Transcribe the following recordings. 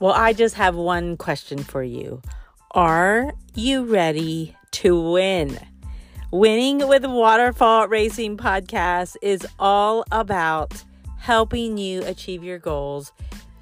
Well, I just have one question for you. Are you ready to win? Winning with Waterfall Racing Podcast is all about helping you achieve your goals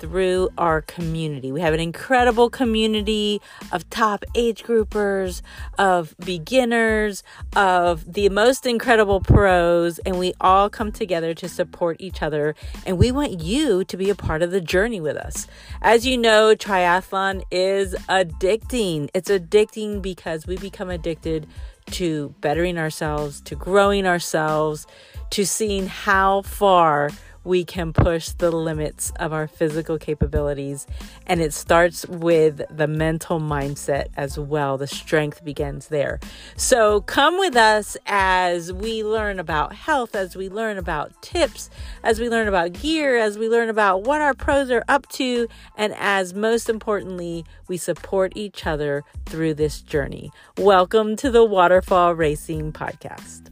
through our community. We have an incredible community of top age groupers, of beginners, of the most incredible pros, and we all come together to support each other. And we want you to be a part of the journey with us. As you know, triathlon is addicting. It's addicting because we become addicted to bettering ourselves, to growing ourselves, to seeing how far we can push the limits of our physical capabilities. And it starts with the mental mindset as well. The strength begins there. So come with us as we learn about health, as we learn about tips, as we learn about gear, as we learn about what our pros are up to, and as most importantly, we support each other through this journey. Welcome to the Waterfall Racing Podcast.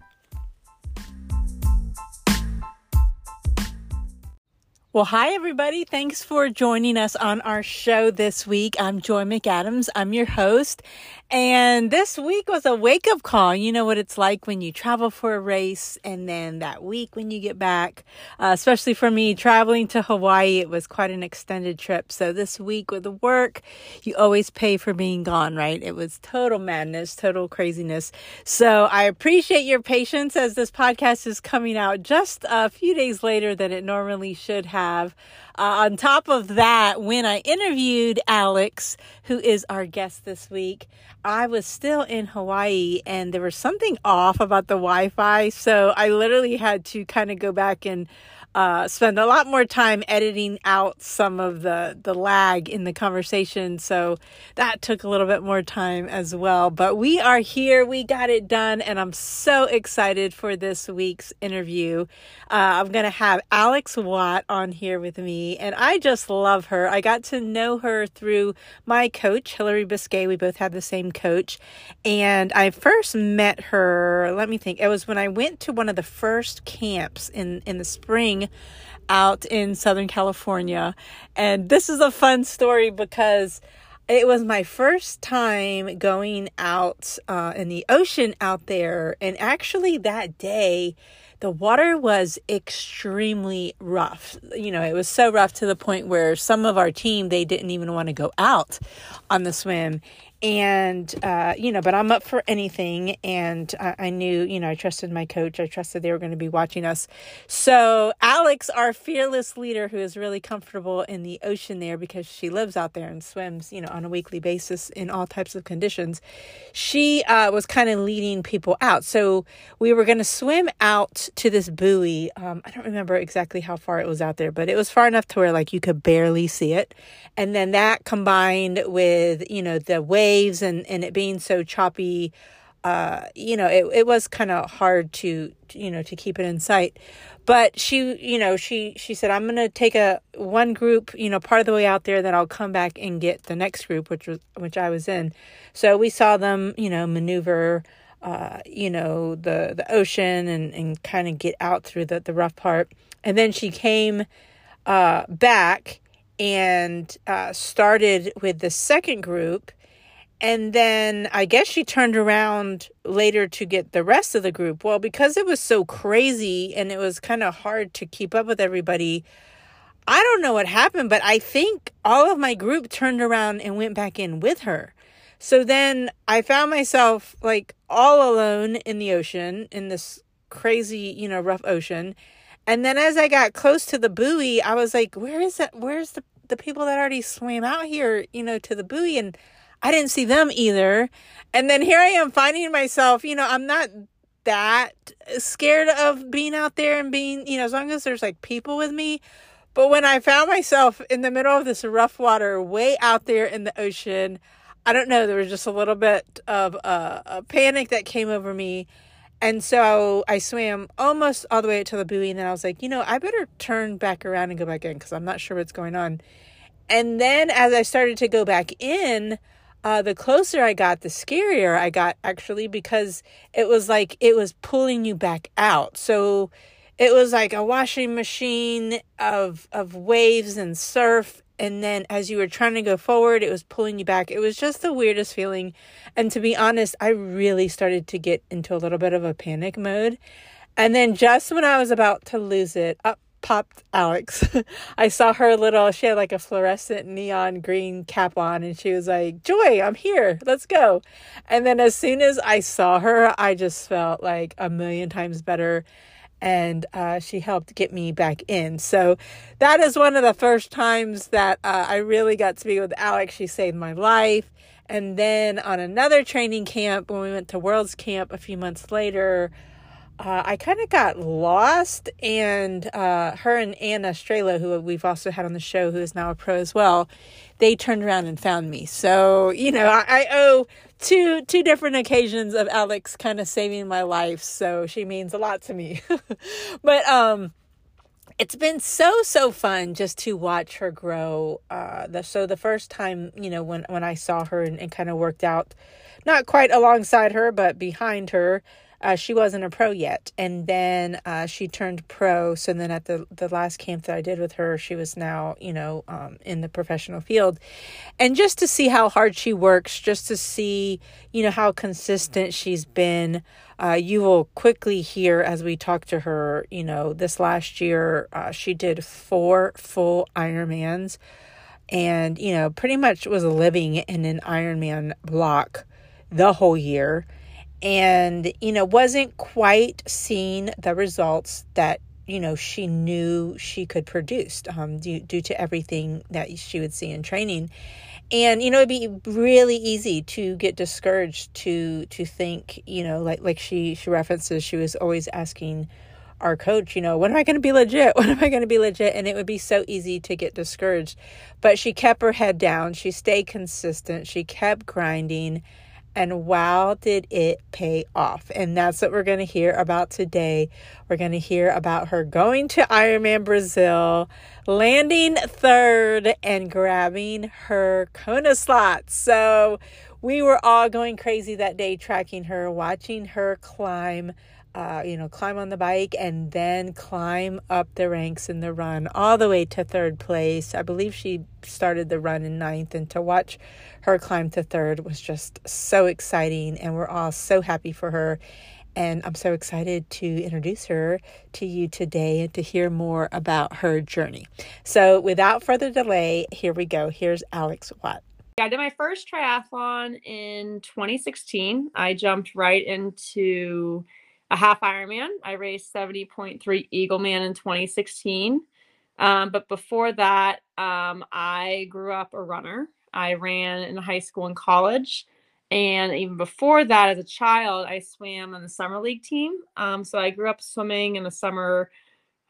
Well, hi, everybody. Thanks for joining us on our show this week. I'm Joy McAdams. I'm your host. And this week was a wake up call. You know what it's like when you travel for a race and then that week when you get back, uh, especially for me traveling to Hawaii, it was quite an extended trip. So this week with the work, you always pay for being gone, right? It was total madness, total craziness. So I appreciate your patience as this podcast is coming out just a few days later than it normally should have. Uh, on top of that, when I interviewed Alex, who is our guest this week, I was still in Hawaii and there was something off about the Wi Fi. So I literally had to kind of go back and uh, spend a lot more time editing out some of the the lag in the conversation. So that took a little bit more time as well. But we are here, we got it done, and I'm so excited for this week's interview. Uh, I'm gonna have Alex Watt on here with me, and I just love her. I got to know her through my coach, Hillary Biscay. We both had the same coach, and I first met her. Let me think. It was when I went to one of the first camps in in the spring out in Southern California. And this is a fun story because it was my first time going out uh, in the ocean out there. And actually, that day, the water was extremely rough. You know, it was so rough to the point where some of our team they didn't even want to go out on the swim and uh, you know but i'm up for anything. And I, I, knew you know i trusted my coach. I trusted they were going to be watching us. So alex our fearless leader who is really comfortable in the ocean there because she lives out there and swims you know on a weekly basis in all types of conditions she uh, was kind of leading people out. So we were going to swim out to this buoy. Um, i don't remember exactly how far it was out there but it was far enough to where like you could barely see it. And then that combined with you know the wave waves and, and it being so choppy, uh, you know, it, it was kind of hard to, you know, to keep it in sight. But she, you know, she, she said, I'm going to take a one group, you know, part of the way out there, then I'll come back and get the next group, which was, which I was in. So we saw them, you know, maneuver, uh, you know, the, the ocean and, and kind of get out through the, the rough part. And then she came, uh, back and, uh, started with the second group and then I guess she turned around later to get the rest of the group. Well, because it was so crazy and it was kind of hard to keep up with everybody, I don't know what happened, but I think all of my group turned around and went back in with her. So then I found myself like all alone in the ocean, in this crazy, you know, rough ocean. And then as I got close to the buoy, I was like, where is that? Where's the, the people that already swam out here, you know, to the buoy? And I didn't see them either. And then here I am finding myself, you know, I'm not that scared of being out there and being, you know, as long as there's like people with me. But when I found myself in the middle of this rough water, way out there in the ocean, I don't know, there was just a little bit of a, a panic that came over me. And so I swam almost all the way to the buoy. And then I was like, you know, I better turn back around and go back in because I'm not sure what's going on. And then as I started to go back in, uh, the closer I got, the scarier I got actually because it was like it was pulling you back out. So it was like a washing machine of of waves and surf and then as you were trying to go forward, it was pulling you back. It was just the weirdest feeling. And to be honest, I really started to get into a little bit of a panic mode. And then just when I was about to lose it, up popped Alex. I saw her little, she had like a fluorescent neon green cap on, and she was like, Joy, I'm here. Let's go. And then as soon as I saw her, I just felt like a million times better. And uh, she helped get me back in. So that is one of the first times that uh, I really got to be with Alex. She saved my life. And then on another training camp, when we went to World's Camp a few months later, uh, I kind of got lost, and uh, her and Anna Strela, who we've also had on the show, who is now a pro as well, they turned around and found me. So you know, I, I owe two two different occasions of Alex kind of saving my life. So she means a lot to me. but um, it's been so so fun just to watch her grow. Uh, the, so the first time, you know, when when I saw her and, and kind of worked out, not quite alongside her, but behind her uh, she wasn't a pro yet. And then uh, she turned pro. So then at the, the last camp that I did with her, she was now, you know, um, in the professional field. And just to see how hard she works, just to see, you know, how consistent she's been. Uh, you will quickly hear as we talk to her, you know, this last year, uh, she did four full Ironmans and, you know, pretty much was living in an Ironman block the whole year and you know wasn't quite seeing the results that you know she knew she could produce um, due, due to everything that she would see in training. And you know it'd be really easy to get discouraged to to think you know like like she she references she was always asking our coach you know when am i going to be legit? When am i going to be legit? And it would be so easy to get discouraged. But she kept her head down. She stayed consistent. She kept grinding and wow, did it pay off. And that's what we're going to hear about today. We're going to hear about her going to Ironman Brazil, landing third, and grabbing her Kona slot. So we were all going crazy that day, tracking her, watching her climb uh, you know, climb on the bike and then climb up the ranks in the run all the way to third place. I believe she started the run in ninth, and to watch her climb to third was just so exciting. And we're all so happy for her. And I'm so excited to introduce her to you today and to hear more about her journey. So, without further delay, here we go. Here's Alex Watt. I did my first triathlon in 2016. I jumped right into a half Ironman. I raced 70.3 Eagleman in 2016. Um, but before that, um, I grew up a runner. I ran in high school and college. And even before that, as a child, I swam on the summer league team. Um, so I grew up swimming in the summer,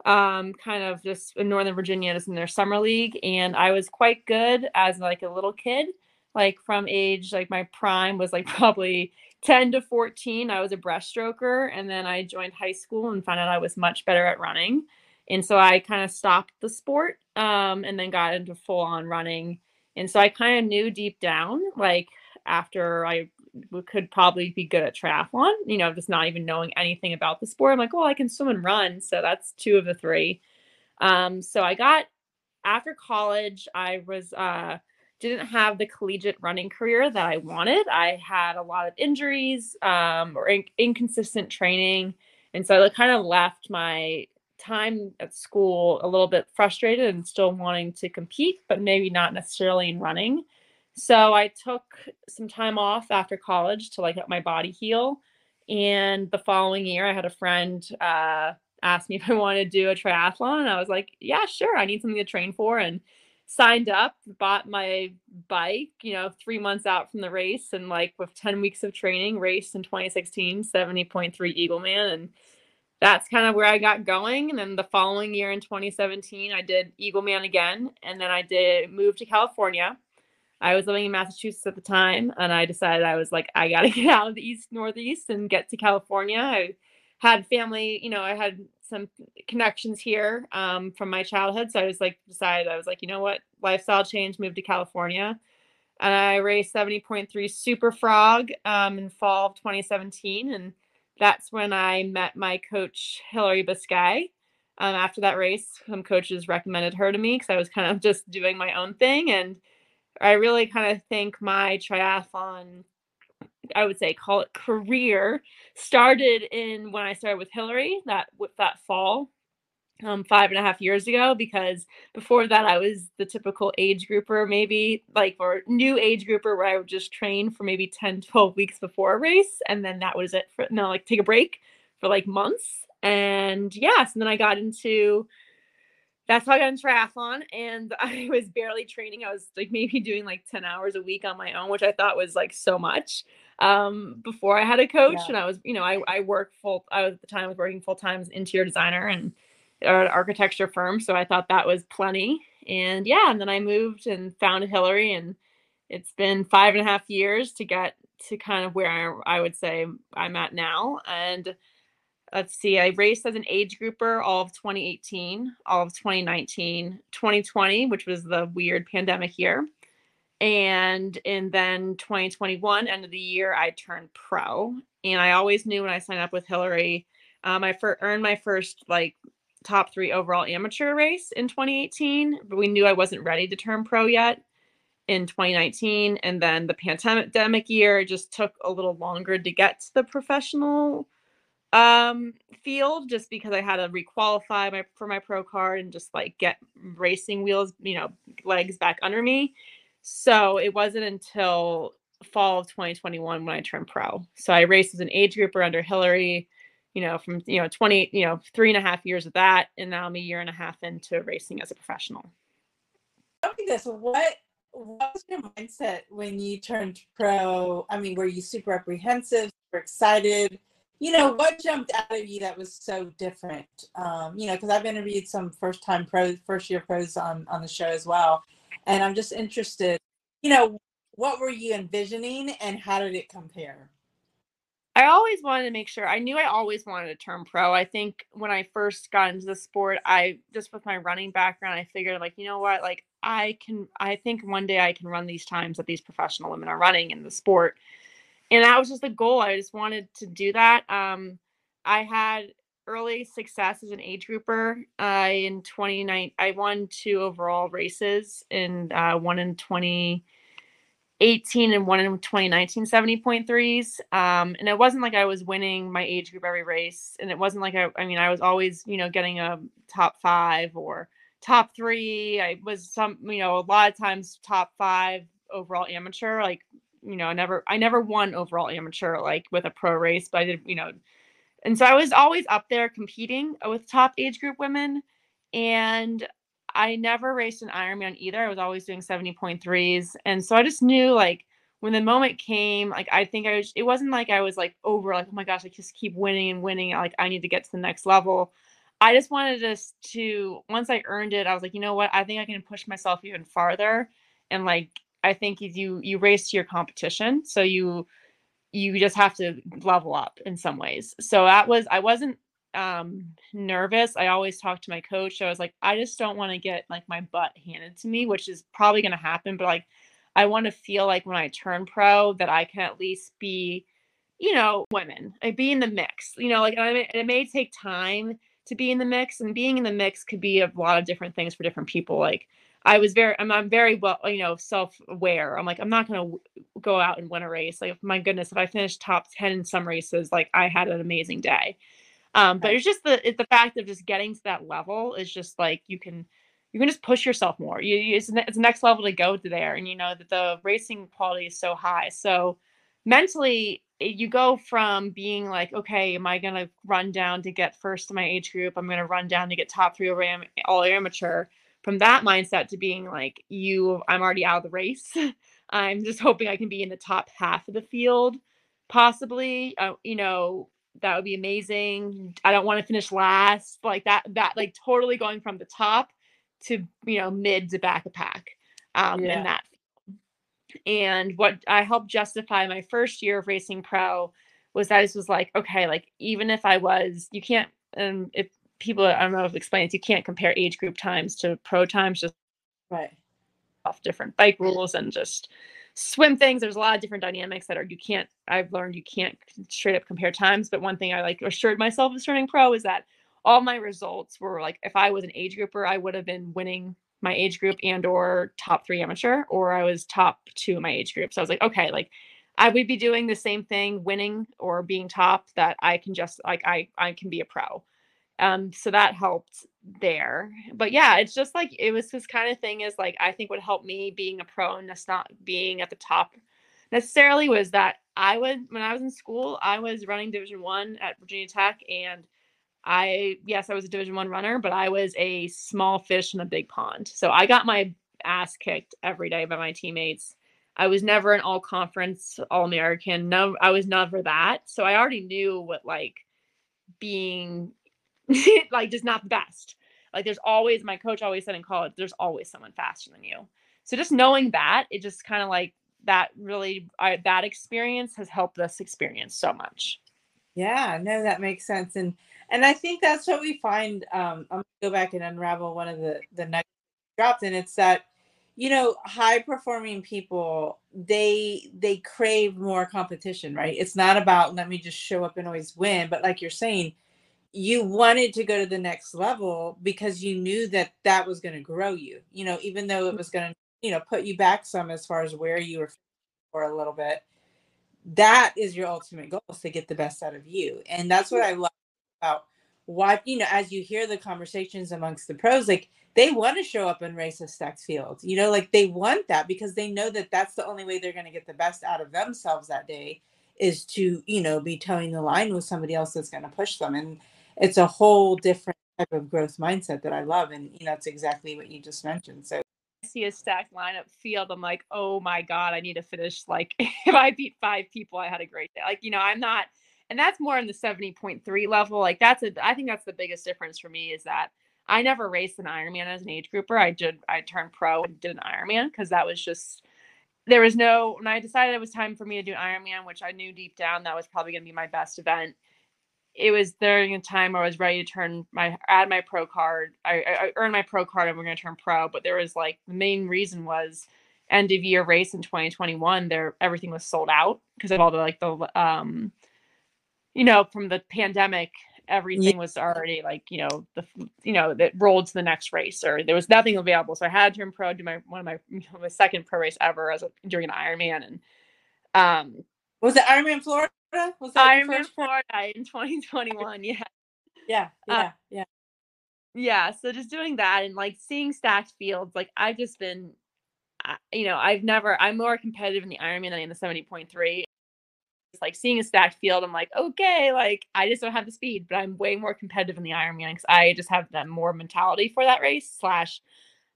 um, kind of just in Northern Virginia, just in their summer league. And I was quite good as like a little kid, like from age, like my prime was like probably 10 to 14, I was a breaststroker. And then I joined high school and found out I was much better at running. And so I kind of stopped the sport um, and then got into full on running. And so I kind of knew deep down, like after I could probably be good at triathlon, you know, just not even knowing anything about the sport. I'm like, well, I can swim and run. So that's two of the three. Um, so I got after college, I was uh, didn't have the collegiate running career that I wanted. I had a lot of injuries um, or in- inconsistent training. And so I kind of left my time at school a little bit frustrated and still wanting to compete, but maybe not necessarily in running. So I took some time off after college to like let my body heal. And the following year, I had a friend uh, ask me if I wanted to do a triathlon. And I was like, yeah, sure. I need something to train for. And signed up, bought my bike, you know, three months out from the race, and like with 10 weeks of training, raced in 2016, 70.3 Eagleman. And that's kind of where I got going. And then the following year in 2017, I did Eagleman again. And then I did move to California. I was living in Massachusetts at the time, and I decided I was like, I got to get out of the East Northeast and get to California. I had family, you know, I had some connections here um, from my childhood. So I was like, decided I was like, you know what, lifestyle change, moved to California. And I raced 70.3 Super Frog um, in fall of 2017. And that's when I met my coach, Hillary Biscay. Um, after that race, some coaches recommended her to me because I was kind of just doing my own thing. And I really kind of think my triathlon, I would say, call it career, started in when I started with Hillary that with that fall um, five and a half years ago because before that I was the typical age grouper, maybe like or new age grouper where I would just train for maybe 10, 12 weeks before a race. And then that was it for no, like take a break for like months. And yes, so then I got into that's how I got into triathlon. And I was barely training. I was like maybe doing like 10 hours a week on my own, which I thought was like so much um, before I had a coach. Yeah. And I was, you know, I, I worked full, I was at the time I was working full time as interior designer and an architecture firm. So I thought that was plenty. And yeah, and then I moved and found Hillary, and it's been five and a half years to get to kind of where I, I would say I'm at now. And let's see, I raced as an age grouper all of 2018, all of 2019, 2020, which was the weird pandemic year. And and then 2021, end of the year, I turned pro. And I always knew when I signed up with Hillary, um, I earned my first like top three overall amateur race in 2018, but we knew I wasn't ready to turn pro yet in 2019. And then the pandemic year just took a little longer to get to the professional um field just because I had to requalify my for my pro card and just like get racing wheels, you know, legs back under me. So it wasn't until fall of 2021 when I turned pro. So I raced as an age grouper under Hillary you know, from you know 20, you know, three and a half years of that, and now I'm a year and a half into racing as a professional. Tell me this: what what was your mindset when you turned pro? I mean, were you super apprehensive, super excited? You know, what jumped out of you that was so different? Um, you know, because I've interviewed some first time pros, first year pros on on the show as well, and I'm just interested. You know, what were you envisioning, and how did it compare? I always wanted to make sure. I knew I always wanted to turn pro. I think when I first got into the sport, I just with my running background, I figured like, you know what, like I can I think one day I can run these times that these professional women are running in the sport. And that was just the goal. I just wanted to do that. Um I had early success as an age grouper. Uh in 29 I won two overall races and uh one in 20 18 and one in 2019 70.3s um, and it wasn't like i was winning my age group every race and it wasn't like i i mean i was always you know getting a top five or top three i was some you know a lot of times top five overall amateur like you know i never i never won overall amateur like with a pro race but i did you know and so i was always up there competing uh, with top age group women and I never raced an Ironman either. I was always doing 70.3s. And so I just knew like when the moment came, like I think I was it wasn't like I was like over like, oh my gosh, I just keep winning and winning. Like I need to get to the next level. I just wanted us to once I earned it, I was like, you know what? I think I can push myself even farther. And like I think you you race to your competition. So you you just have to level up in some ways. So that was I wasn't um nervous i always talk to my coach So i was like i just don't want to get like my butt handed to me which is probably going to happen but like i want to feel like when i turn pro that i can at least be you know women like be in the mix you know like I mean, it may take time to be in the mix and being in the mix could be a lot of different things for different people like i was very i'm, I'm very well you know self-aware i'm like i'm not going to go out and win a race like my goodness if i finish top 10 in some races like i had an amazing day um, but it's just the it's the fact of just getting to that level is just like you can you can just push yourself more. You, you it's, it's the next level to go to there, and you know that the racing quality is so high. So mentally, you go from being like, okay, am I gonna run down to get first in my age group? I'm gonna run down to get top three over am- all amateur. From that mindset to being like, you, I'm already out of the race. I'm just hoping I can be in the top half of the field, possibly. Uh, you know, that would be amazing. I don't want to finish last. Like that, that like totally going from the top to you know mid to back a pack. Um yeah. in that. And what I helped justify my first year of racing pro was that this was like, okay, like even if I was, you can't um if people I don't know if explains you can't compare age group times to pro times just right. off different bike rules and just swim things. There's a lot of different dynamics that are you can't i've learned you can't straight up compare times but one thing i like assured myself of turning pro is that all my results were like if I was an age grouper, I would have been winning my age group and or top three amateur, or I was top two in my age group. So I was like, okay, like I would be doing the same thing, winning or being top, that I can just like I I can be a pro. Um, so that helped there. But yeah, it's just like it was this kind of thing is like I think would help me being a pro and just not being at the top necessarily was that I would when I was in school, I was running division one at Virginia Tech and I yes, I was a division one runner, but I was a small fish in a big pond. So I got my ass kicked every day by my teammates. I was never an all conference, all American. No, I was never that. So I already knew what like being like just not the best. Like there's always my coach always said in college, there's always someone faster than you. So just knowing that, it just kind of like that really I, that experience has helped us experience so much. Yeah, no, that makes sense. And and I think that's what we find. Um, I'm gonna go back and unravel one of the the next dropped, and it's that you know high performing people they they crave more competition, right? It's not about let me just show up and always win, but like you're saying, you wanted to go to the next level because you knew that that was going to grow you. You know, even though it was going to you know put you back some as far as where you were for a little bit that is your ultimate goal is to get the best out of you and that's what i love about why you know as you hear the conversations amongst the pros like they want to show up in racist a stacked field you know like they want that because they know that that's the only way they're going to get the best out of themselves that day is to you know be toeing the line with somebody else that's going to push them and it's a whole different type of growth mindset that i love and you know exactly what you just mentioned so I see a stacked lineup field, I'm like, oh my God, I need to finish. Like, if I beat five people, I had a great day. Like, you know, I'm not, and that's more in the 70.3 level. Like, that's a, I think that's the biggest difference for me is that I never raced an Ironman as an age grouper. I did, I turned pro and did an Ironman because that was just, there was no, when I decided it was time for me to do an Ironman, which I knew deep down that was probably going to be my best event it was during a time I was ready to turn my add my pro card. I, I earned my pro card and we're going to turn pro. But there was like the main reason was end of year race in 2021. There everything was sold out because of all the like the um, you know, from the pandemic. Everything yeah. was already like you know the you know that rolled to the next race or there was nothing available. So I had to turn pro, do my one of my my second pro race ever as a, during an Ironman and um was it Ironman Florida? Was that Ironman Florida in 2021? Yeah. Yeah. Yeah. Uh, yeah. Yeah. So just doing that and like seeing stacked fields, like I've just been, you know, I've never, I'm more competitive in the Ironman than in the 70.3. Like seeing a stacked field, I'm like, okay, like I just don't have the speed, but I'm way more competitive in the Ironman because I just have that more mentality for that race. Slash,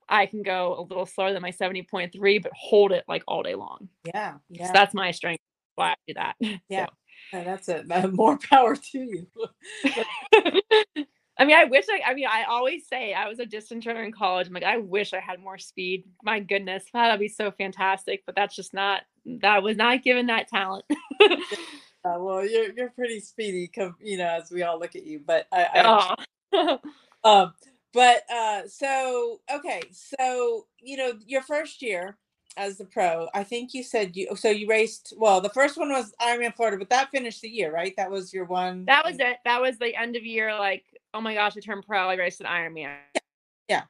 I can go a little slower than my 70.3, but hold it like all day long. Yeah. Yeah. So that's my strength why I do that. Yeah. So. that's it. More power to you. I mean, I wish I, I mean, I always say I was a distance runner in college. I'm like, I wish I had more speed. My goodness, that'd be so fantastic. But that's just not, that was not given that talent. uh, well, you're, you're pretty speedy, come you know, as we all look at you. But I, I um, but uh, so, okay. So, you know, your first year, as the pro. I think you said you so you raced well, the first one was Ironman Florida, but that finished the year, right? That was your one That was it. That was the end of year, like, oh my gosh, I turned pro, I raced an Ironman. Yeah. yeah.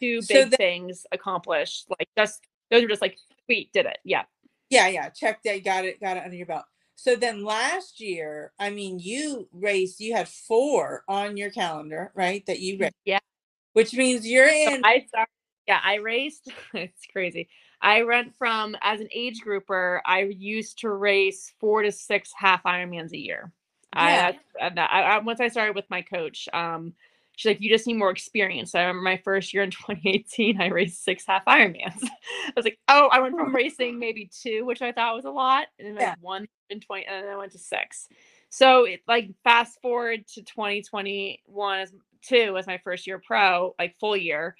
Two big so things accomplished. Like just those were just like sweet, did it. Yeah. Yeah, yeah. Check that, got it, got it under your belt. So then last year, I mean, you raced, you had four on your calendar, right? That you mm, raced. Yeah. Which means you're in. So I started, yeah, I raced. it's crazy. I went from as an age grouper, I used to race four to six half Ironmans a year. Yeah. I, I, I, once I started with my coach, um, she's like, you just need more experience. So I remember my first year in 2018, I raced six half Ironmans. I was like, oh, I went from racing maybe two, which I thought was a lot, and then yeah. one in 20, and then I went to six. So it like fast forward to 2021 as two as my first year pro, like full year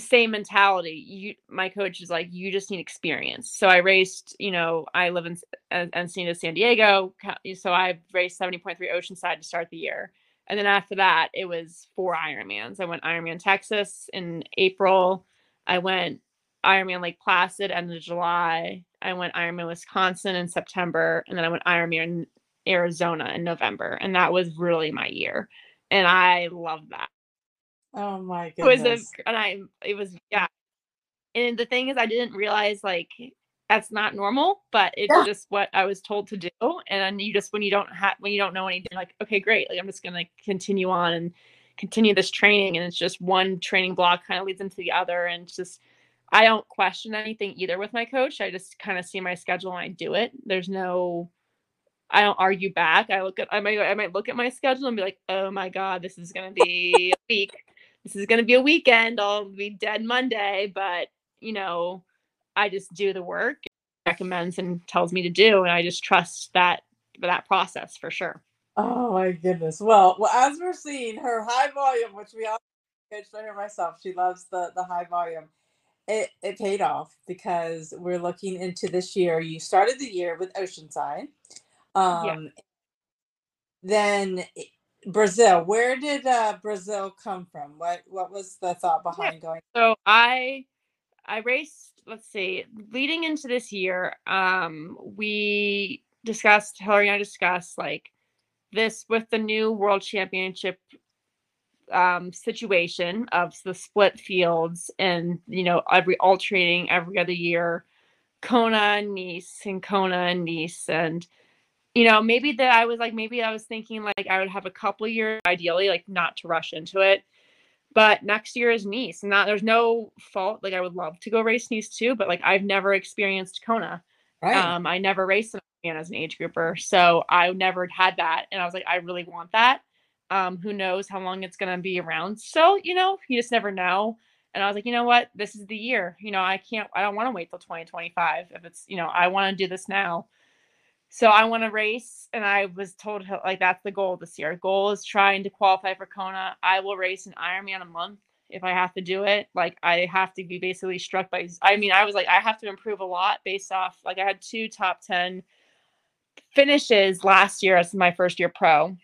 same mentality. You, my coach is like, you just need experience. So I raced, you know, I live in uh, Encinitas, San Diego. So I raced 70.3 Oceanside to start the year. And then after that, it was four Ironmans. I went Ironman Texas in April. I went Ironman Lake Placid end of July. I went Ironman Wisconsin in September. And then I went Ironman Arizona in November. And that was really my year and I love that. Oh my goodness! It was a, and I it was yeah. And the thing is, I didn't realize like that's not normal, but it's yeah. just what I was told to do. And you just when you don't have when you don't know anything, like okay, great, like I'm just gonna continue on and continue this training, and it's just one training block kind of leads into the other, and just I don't question anything either with my coach. I just kind of see my schedule and I do it. There's no I don't argue back. I look at I might I might look at my schedule and be like, oh my god, this is gonna be a week. This is gonna be a weekend. I'll be dead Monday, but you know, I just do the work recommends and tells me to do, and I just trust that that process for sure. Oh my goodness. Well, well, as we're seeing her high volume, which we all coached her myself, she loves the the high volume. It it paid off because we're looking into this year. You started the year with Oceanside um, yeah. Then Brazil. Where did uh, Brazil come from? What What was the thought behind yeah. going? So I I raced. Let's see. Leading into this year, um, we discussed. Hillary and I discussed like this with the new World Championship um, situation of the split fields and you know every alternating every other year Kona and Nice and Kona and Nice and you know, maybe that I was like, maybe I was thinking like I would have a couple years, ideally, like not to rush into it. But next year is Nice. Not there's no fault. Like I would love to go race Nice too, but like I've never experienced Kona. Right. Um, I never raced an as an age grouper, so I never had that, and I was like, I really want that. Um, who knows how long it's gonna be around? So you know, you just never know. And I was like, you know what? This is the year. You know, I can't. I don't want to wait till 2025. If it's, you know, I want to do this now. So I want to race, and I was told like that's the goal this year. Goal is trying to qualify for Kona. I will race an Ironman a month if I have to do it. Like I have to be basically struck by. I mean, I was like I have to improve a lot based off like I had two top ten finishes last year as my first year pro,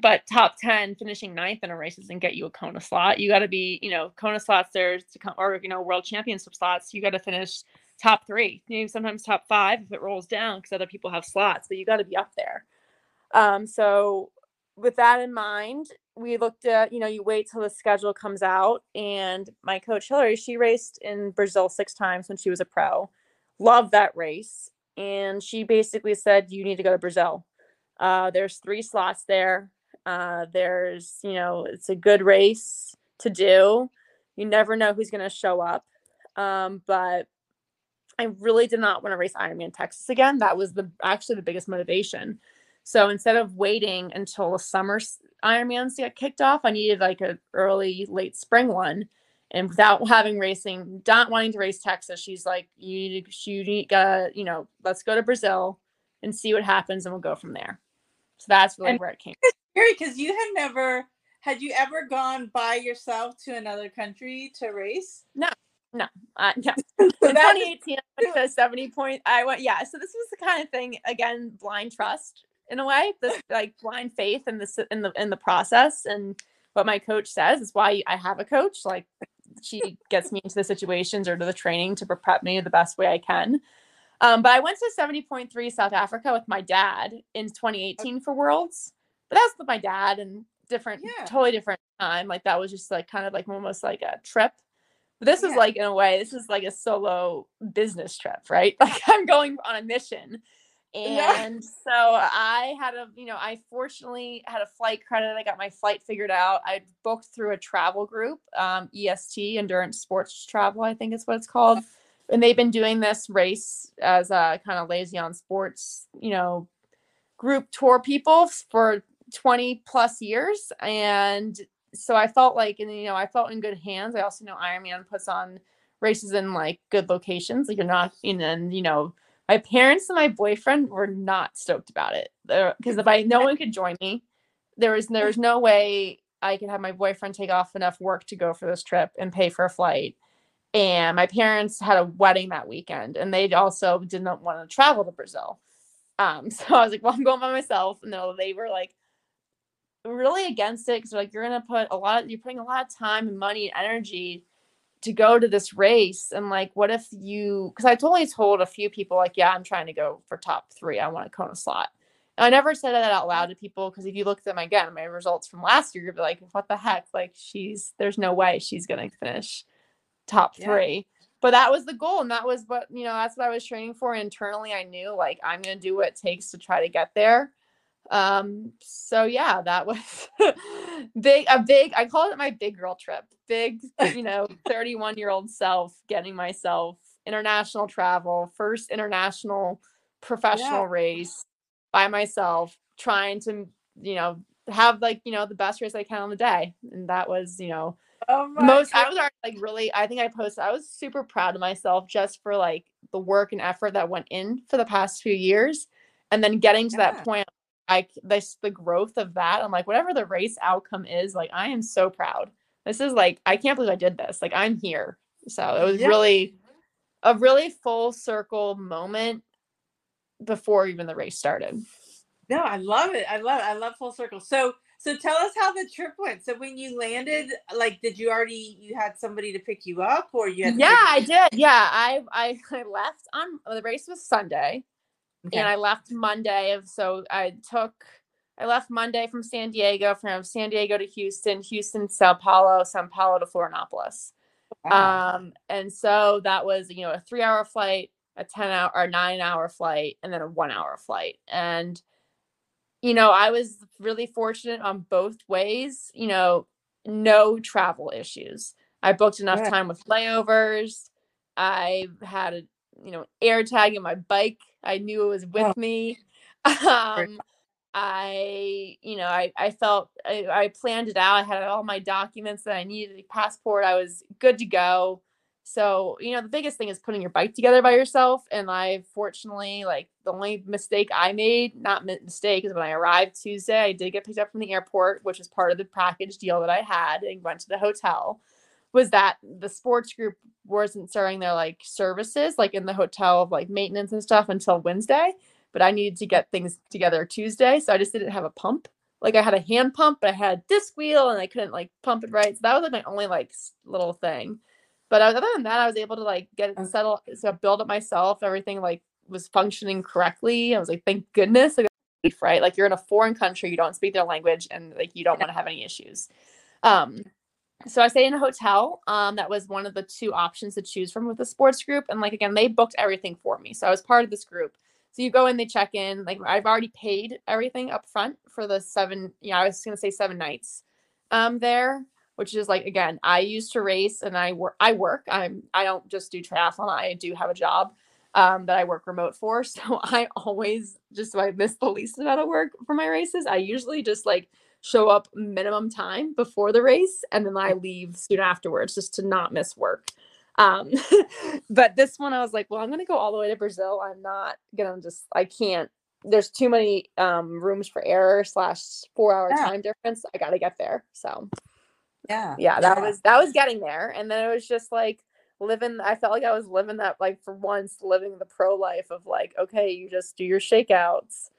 but top ten finishing ninth in a race doesn't get you a Kona slot. You got to be you know Kona slots there's to come or you know world championship slots. You got to finish top three, maybe sometimes top five if it rolls down because other people have slots, but you got to be up there. Um, so with that in mind, we looked at, you know, you wait till the schedule comes out. And my coach Hillary, she raced in Brazil six times when she was a pro. Loved that race. And she basically said, you need to go to Brazil. Uh, there's three slots there. Uh, there's, you know, it's a good race to do. You never know who's going to show up. Um, but I really did not want to race Ironman Texas again. That was the actually the biggest motivation. So instead of waiting until the summer Ironmans get kicked off, I needed like an early, late spring one. And without having racing, not wanting to race Texas, she's like, "You, need to, you need, gotta, you know, let's go to Brazil and see what happens, and we'll go from there." So that's really and where it came. Scary because you had never had you ever gone by yourself to another country to race? No, no, uh, no. In 2018, I went to 70 point. I went, yeah. So this was the kind of thing again, blind trust in a way, this like blind faith in the in the in the process and what my coach says is why I have a coach. Like she gets me into the situations or to the training to prep me the best way I can. Um, but I went to 70.3 South Africa with my dad in 2018 for Worlds. But that was with my dad and different, yeah. totally different time. Like that was just like kind of like almost like a trip but this yeah. is like in a way, this is like a solo business trip, right? Like I'm going on a mission. And yeah. so I had a, you know, I fortunately had a flight credit. I got my flight figured out. I booked through a travel group, um, EST, Endurance Sports Travel, I think is what it's called. And they've been doing this race as a kind of lazy on sports, you know, group tour people for 20 plus years. And so I felt like, and you know, I felt in good hands. I also know Ironman puts on races in like good locations. Like you're not, and you know, my parents and my boyfriend were not stoked about it because if I no one could join me, there was there was no way I could have my boyfriend take off enough work to go for this trip and pay for a flight. And my parents had a wedding that weekend, and they also did not want to travel to Brazil. Um, so I was like, well, I'm going by myself. No, they were like, really against it because like you're gonna put a lot you're putting a lot of time and money and energy to go to this race and like what if you because i totally told a few people like yeah i'm trying to go for top three i want a kona slot And I never said that out loud to people because if you look at my again my results from last year, you'd be like, "What the heck? Like she's there's no way she's gonna finish top Yeah. three. But that was the goal, and that was what you know. That's what I was training for. Internally, I knew like I'm gonna do what it takes to try to get there. Um, so yeah, that was big. A big. I call it my big girl trip. Big, you know, 31 year old self getting myself international travel, first international professional race by myself, trying to you know have like you know the best race I can on the day, and that was you know Oh most i was already like really i think i posted i was super proud of myself just for like the work and effort that went in for the past few years and then getting to Yeah. that point like this the growth of that i'm like whatever the race outcome is like i am so proud this is like i can't believe i did this like i'm here so it was Yeah. really a really full circle moment before even the race started No, I love it. I love it. I love full circle. So so tell us how the trip went. So when you landed, like did you already you had somebody to pick you up or you had yeah i did yeah i i, I left on the race was sunday Okay. and I left Monday. of- So I took, I left Monday from San Diego, from San Diego to Houston, Houston, Sao Paulo, Sao Paulo to Florianopolis. Wow. Um, and so that was, you know, a three hour flight, a 10 hour or nine hour flight, and then a one hour flight. And, you know, I was really fortunate on both ways, you know, no travel issues. I booked enough Good. time with layovers. I had a, you know, air tag in my bike. I knew it was with Oh. me. Um, I, you know, I, I felt I, I planned it out. I had all my documents that I needed, the passport. I was good to go. So, you know, the biggest thing is putting your bike together by yourself. And I fortunately, like, the only mistake I made, not mistake, is when I arrived Tuesday, I did get picked up from the airport, which was part of the package deal that I had and went to the hotel. Was that the sports group wasn't starting their like services, like in the hotel of like maintenance and stuff until Wednesday. But I needed to get things together Tuesday. So I just didn't have a pump. Like I had a hand pump, but I had a disc wheel and I couldn't like pump it right. So that was like my only like little thing. But other than that, I was able to like get it settled, so build it myself. Everything like was functioning correctly. I was like, thank goodness. Like, right? Like you're in a foreign country, you don't speak their language, and like you don't want to have any issues. Um, so I stayed in a hotel. Um, that was one of the two options to choose from with the sports group. And like again, they booked everything for me. So I was part of this group. So you go in, they check in. Like I've already paid everything up front for the seven, yeah, I was gonna say seven nights um there, which is like again, I used to race and I work I work. I'm I don't just do triathlon, I do have a job um that I work remote for. So I always just so I miss the least amount of work for my races. I usually just like show up minimum time before the race and then I leave soon afterwards just to not miss work. Um, but this one I was like, well, I'm gonna go all the way to Brazil. I'm not gonna just I can't there's too many um rooms for error slash four hour Yeah. time difference. I gotta get there. So yeah. yeah, that was that was getting there. And then it was just like living I felt like I was living that like for once living the pro life of like, okay, you just do your shakeouts,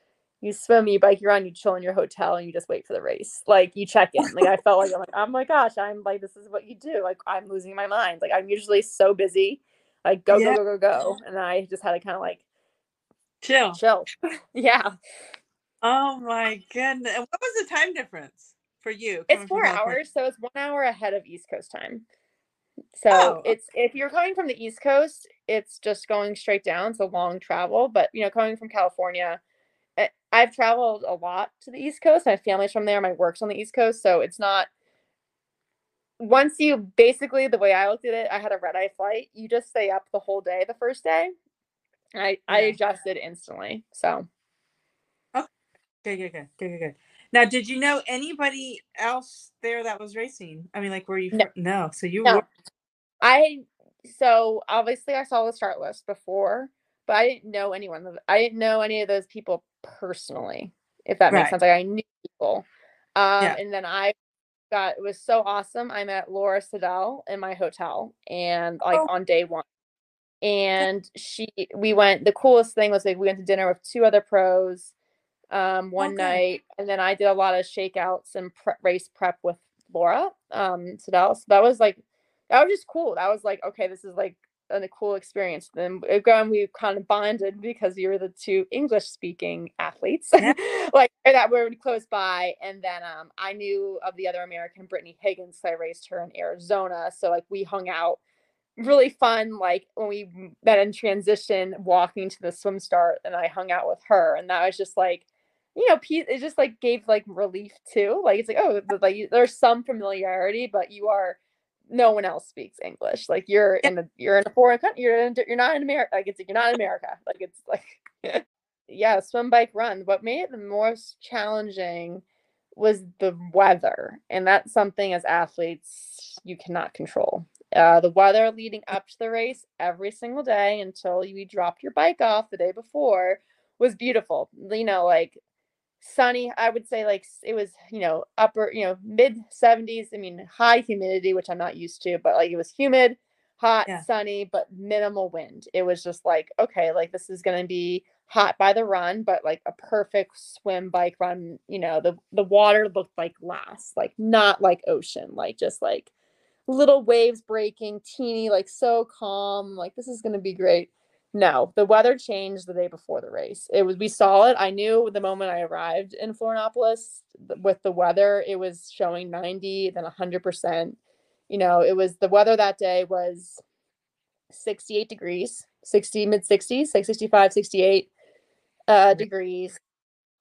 you swim, you bike, you run, you chill in your hotel and you just wait for the race. Like you check in. Like I felt like I'm like, oh my gosh, I'm like, this is what you do. Like I'm losing my mind. Like I'm usually so busy. Like go, Yeah. go, go, go, go. And I just had to kind of like chill. chill. yeah. Oh my goodness. What was the time difference for you? It's four hours, so it's one hour ahead of East Coast time. So Oh, it's if you're coming from the East Coast, it's just going straight down. It's a long travel, but you know, coming from California, I've traveled a lot to the East Coast. My family's from there. My work's on the East Coast, so it's not. Once you basically the way I looked at it, I had a red eye flight. You just stay up the whole day the first day. I I adjusted instantly. So oh, Good, good, good, good, good, good. Now, did you know anybody else there that was racing? I mean, like, were you? No. no. So you No. were. I so obviously I saw the start list before, but I didn't know anyone. I didn't know any of those people personally, if that makes Right. sense. Like I knew people. Um Yeah. and then I got it was so awesome. I met Laura Siddall in my hotel and like Oh. on day one. And she we went the coolest thing was like we went to dinner with two other pros um one Okay. night and then I did a lot of shakeouts and pre- race prep with Laura um Siddall. So that was like that was just cool. That was like, okay, this is like a cool experience. Then again, we kind of bonded because we were the two English speaking athletes, yeah. like that were close by. And then um, I knew of the other American, Brittany Higgins. So I raised her in Arizona. So like we hung out really fun like when we met in transition walking to the swim start and i hung out with her and that was just like you know it just like gave like relief too like it's like oh like there's some familiarity but you are no one else speaks english. Like you're in the you're in a foreign country you're in you're not in america like it's you're not in america. Like it's like yeah swim bike run. What made it the most challenging was the weather and that's something as athletes you cannot control. Uh, the weather leading up to the race every single day until you dropped your bike off the day before was beautiful. You know, like sunny, I would say like it was, you know, upper, you know, mid 70s. I mean, high humidity, which I'm not used to, but like it was humid, hot, yeah. sunny, but minimal wind. It was just like, okay, like this is going to be hot by the run, but like a perfect swim bike run. You know, the the water looked like glass, like not like ocean, like just like little waves breaking, teeny, like so calm. Like this is gonna be great. No, the weather changed the day before the race. It was we saw it. I knew the moment I arrived in Florianopolis with the weather, it was showing 90, then 100%. You know, it was the weather that day was 68 degrees, 60 mid 60s, like 65, 68 uh, degrees,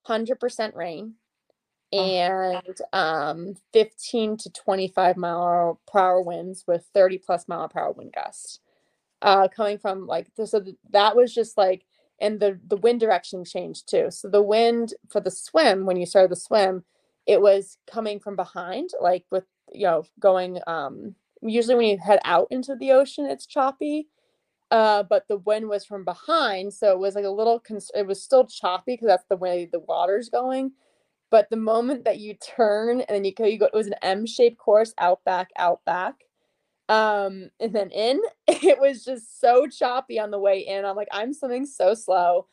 100% rain and um, 15 to 25 mile per hour winds with 30 plus mile per hour wind gusts uh, coming from like so that was just like and the the wind direction changed too. So the wind for the swim when you started the swim it was coming from behind like with you know going um usually when you head out into the ocean it's choppy uh, but the wind was from behind so it was like a little cons- it was still choppy because that's the way the water's going but the moment that you turn and then you go, you go, it was an M-shaped course, out back, out back, um, and then in. It was just so choppy on the way in. I'm like, I'm swimming so slow.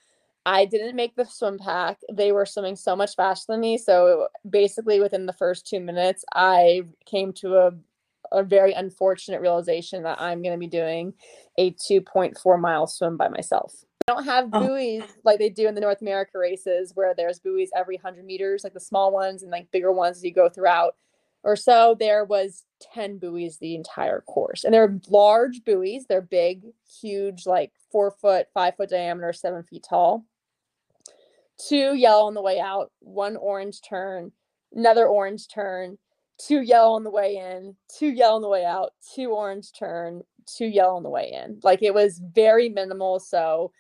I didn't make the swim pack. They were swimming so much faster than me. So basically, within the first two minutes, I came to a a very unfortunate realization that I'm going to be doing a 2.4 mile swim by myself I don't have oh. buoys like they do in the North America races where there's buoys every 100 meters, like the small ones and like bigger ones as you go throughout or so. There was 10 buoys the entire course. And they're large buoys. They're big, huge, like four foot, five foot diameter, seven feet tall. Two yellow on the way out, one orange turn, another orange turn, two yellow on the way in, two yellow on the way out, two orange turn, two yellow on the way in. Like it was very minimal. So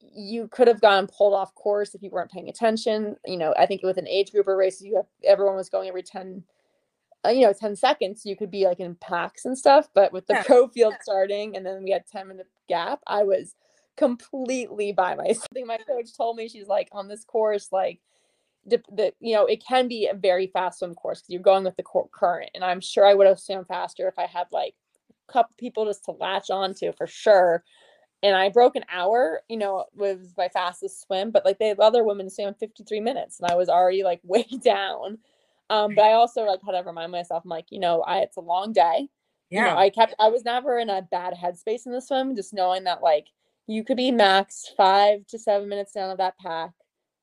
you could have gotten pulled off course if you weren't paying attention. You know, I think with an age group of races, you have everyone was going every 10, uh, Uh, you know, 10 seconds. You could be like in packs and stuff. But with the yeah. pro field starting and then we had 10 minute gap, I was completely by myself. I think my coach told me she's like on this course, like the, the you know, it can be a very fast swim course because you're going with the current. And I'm sure I would have swam faster if I had like a couple people just to latch onto for sure and I broke an hour, you know, was my fastest swim, but like they had other women swam 53 minutes and I was already like way down. Um, but I also like had to remind myself, I'm like, you know, I it's a long day. Yeah. You know, I kept I was never in a bad headspace in the swim, just knowing that like you could be max five to seven minutes down of that pack.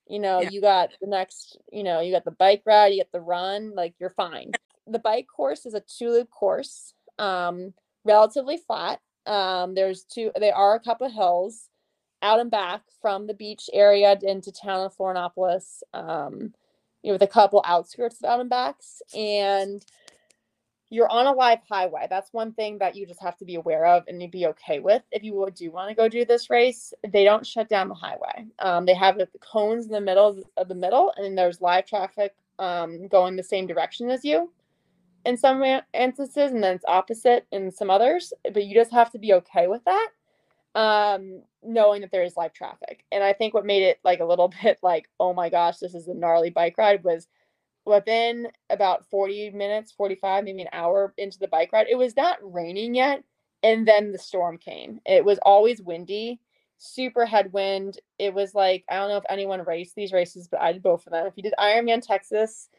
You know, yeah. you got the next, you know, you got the bike ride, you get the run, like you're fine. The bike course is a two loop course, um, relatively flat um, there's two, there are a couple of hills out and back from the beach area into town of Florianopolis, um, you know, with a couple outskirts of out and backs. And you're on a live highway. That's one thing that you just have to be aware of and you'd be okay with. If you do want to go do this race, they don't shut down the highway. Um, they have the cones in the middle of the middle, and there's live traffic um, going the same direction as you in some instances and then it's opposite in some others but you just have to be okay with that um knowing that there is live traffic and i think what made it like a little bit like oh my gosh this is a gnarly bike ride was within about 40 minutes 45 maybe an hour into the bike ride it was not raining yet and then the storm came it was always windy super headwind it was like i don't know if anyone raced these races but i did both of them if you did ironman texas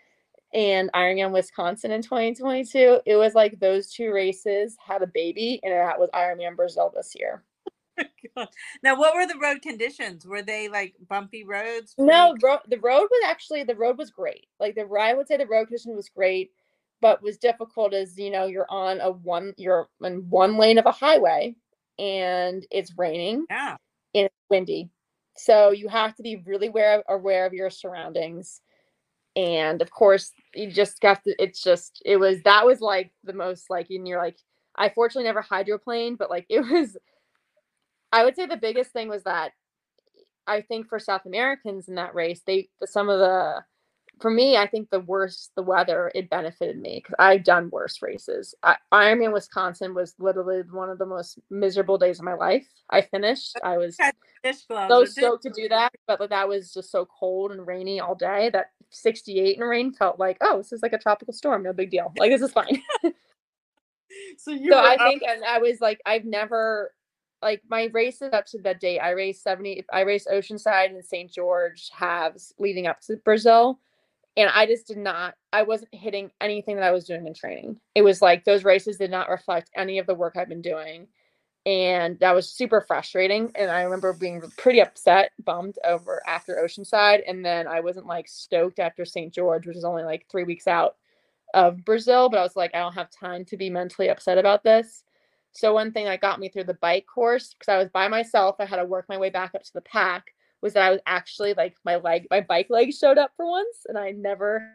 and Ironman Wisconsin in 2022. It was like those two races had a baby, and that was Ironman Brazil this year. now, what were the road conditions? Were they like bumpy roads? No, ro- the road was actually the road was great. Like the I would say the road condition was great, but was difficult as you know you're on a one you're in one lane of a highway, and it's raining. Yeah, and it's windy, so you have to be really aware of, aware of your surroundings. And of course, you just got to. It's just it was that was like the most like and you're like I fortunately never hydroplaned, but like it was I would say the biggest thing was that I think for South Americans in that race, they some of the for me, I think the worse the weather, it benefited me because I've done worse races. I, Ironman Wisconsin was literally one of the most miserable days of my life. I finished. I was so stoked to do that, but like, that was just so cold and rainy all day that 68 and rain felt like, oh, this is like a tropical storm. No big deal. Like this is fine. so you so I up- think, and I was like, I've never like my races up to that date, I raced 70, I raced Oceanside and St. George halves leading up to Brazil. And I just did not, I wasn't hitting anything that I was doing in training. It was like those races did not reflect any of the work I've been doing. And that was super frustrating. And I remember being pretty upset, bummed over after Oceanside. And then I wasn't like stoked after St. George, which is only like three weeks out of Brazil. But I was like, I don't have time to be mentally upset about this. So one thing that got me through the bike course because I was by myself, I had to work my way back up to the pack. Was that I was actually like my leg, my bike leg showed up for once, and I never,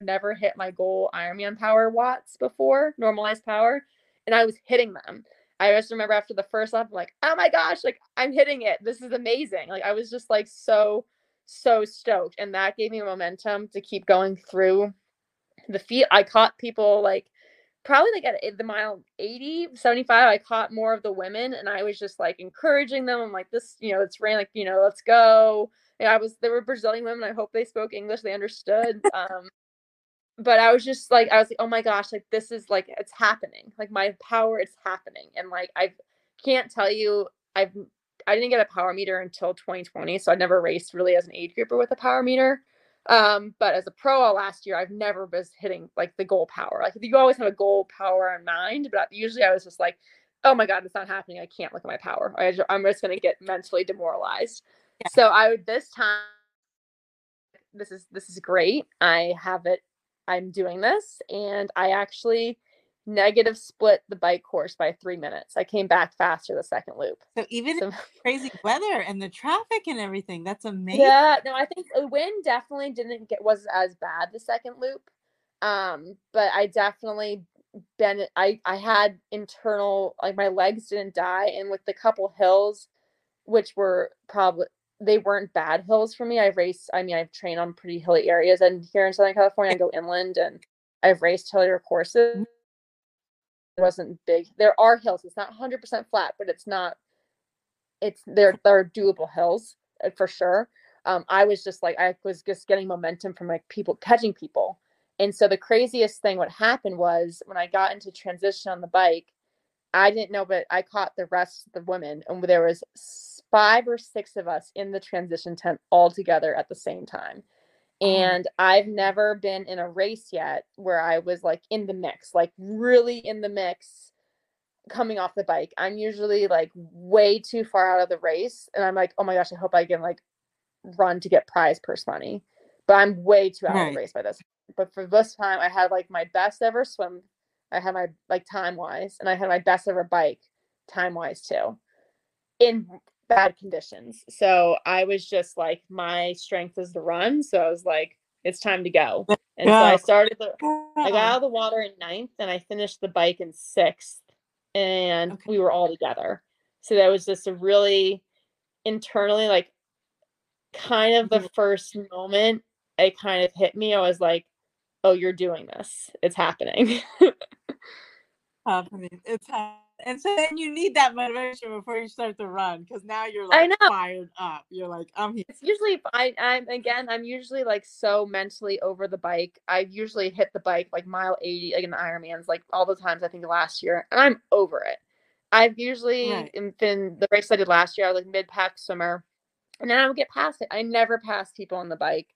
never hit my goal Ironman power watts before normalized power, and I was hitting them. I just remember after the first lap, I'm like, oh my gosh, like I'm hitting it. This is amazing. Like I was just like so, so stoked, and that gave me momentum to keep going through the feet. I caught people like probably like at the mile 80 75 i caught more of the women and i was just like encouraging them. I'm like this you know it's rain like you know let's go. And i was there were brazilian women i hope they spoke english they understood um but i was just like i was like oh my gosh like this is like it's happening. Like my power it's happening. And like i can't tell you i've i didn't get a power meter until 2020 so i never raced really as an age grouper with a power meter um, but as a pro all last year, I've never was hitting like the goal power. Like you always have a goal power in mind, but usually I was just like, oh my god, it's not happening. I can't look at my power. I, am just gonna get mentally demoralized. Yeah. So I would this time. This is this is great. I have it. I'm doing this, and I actually negative split the bike course by three minutes. I came back faster the second loop. So even so, crazy weather and the traffic and everything, that's amazing. Yeah, no, I think the wind definitely didn't get was as bad the second loop. Um, but I definitely been I I had internal like my legs didn't die, and with the couple hills, which were probably they weren't bad hills for me. I've raced. I mean, I've trained on pretty hilly areas, and here in Southern California, I go inland, and I've raced hillier courses. Wasn't big. There are hills. It's not 100% flat, but it's not. It's there. There are doable hills uh, for sure. Um, I was just like I was just getting momentum from like people catching people, and so the craziest thing what happened was when I got into transition on the bike, I didn't know, but I caught the rest of the women, and there was five or six of us in the transition tent all together at the same time. Oh. And I've never been in a race yet where I was like in the mix, like really in the mix coming off the bike. I'm usually like way too far out of the race. And I'm like, oh my gosh, I hope I can like run to get prize purse money. But I'm way too out right. of the race by this. But for this time, I had like my best ever swim. I had my like time wise, and I had my best ever bike time wise too. In bad conditions. So I was just like, my strength is the run. So I was like, it's time to go. And so I started the, I got out of the water in ninth and I finished the bike in sixth and okay. we were all together. So that was just a really internally like kind of the mm-hmm. first moment it kind of hit me. I was like, oh, you're doing this. It's happening. happening. It's happening and so then you need that motivation before you start to run because now you're like fired up. You're like, I'm here. It's usually I I'm again, I'm usually like so mentally over the bike. I usually hit the bike like mile 80, like in the Ironmans, like all the times I think last year, and I'm over it. I've usually right. been the race I did last year, I was like mid pack swimmer. And then I would get past it. I never pass people on the bike.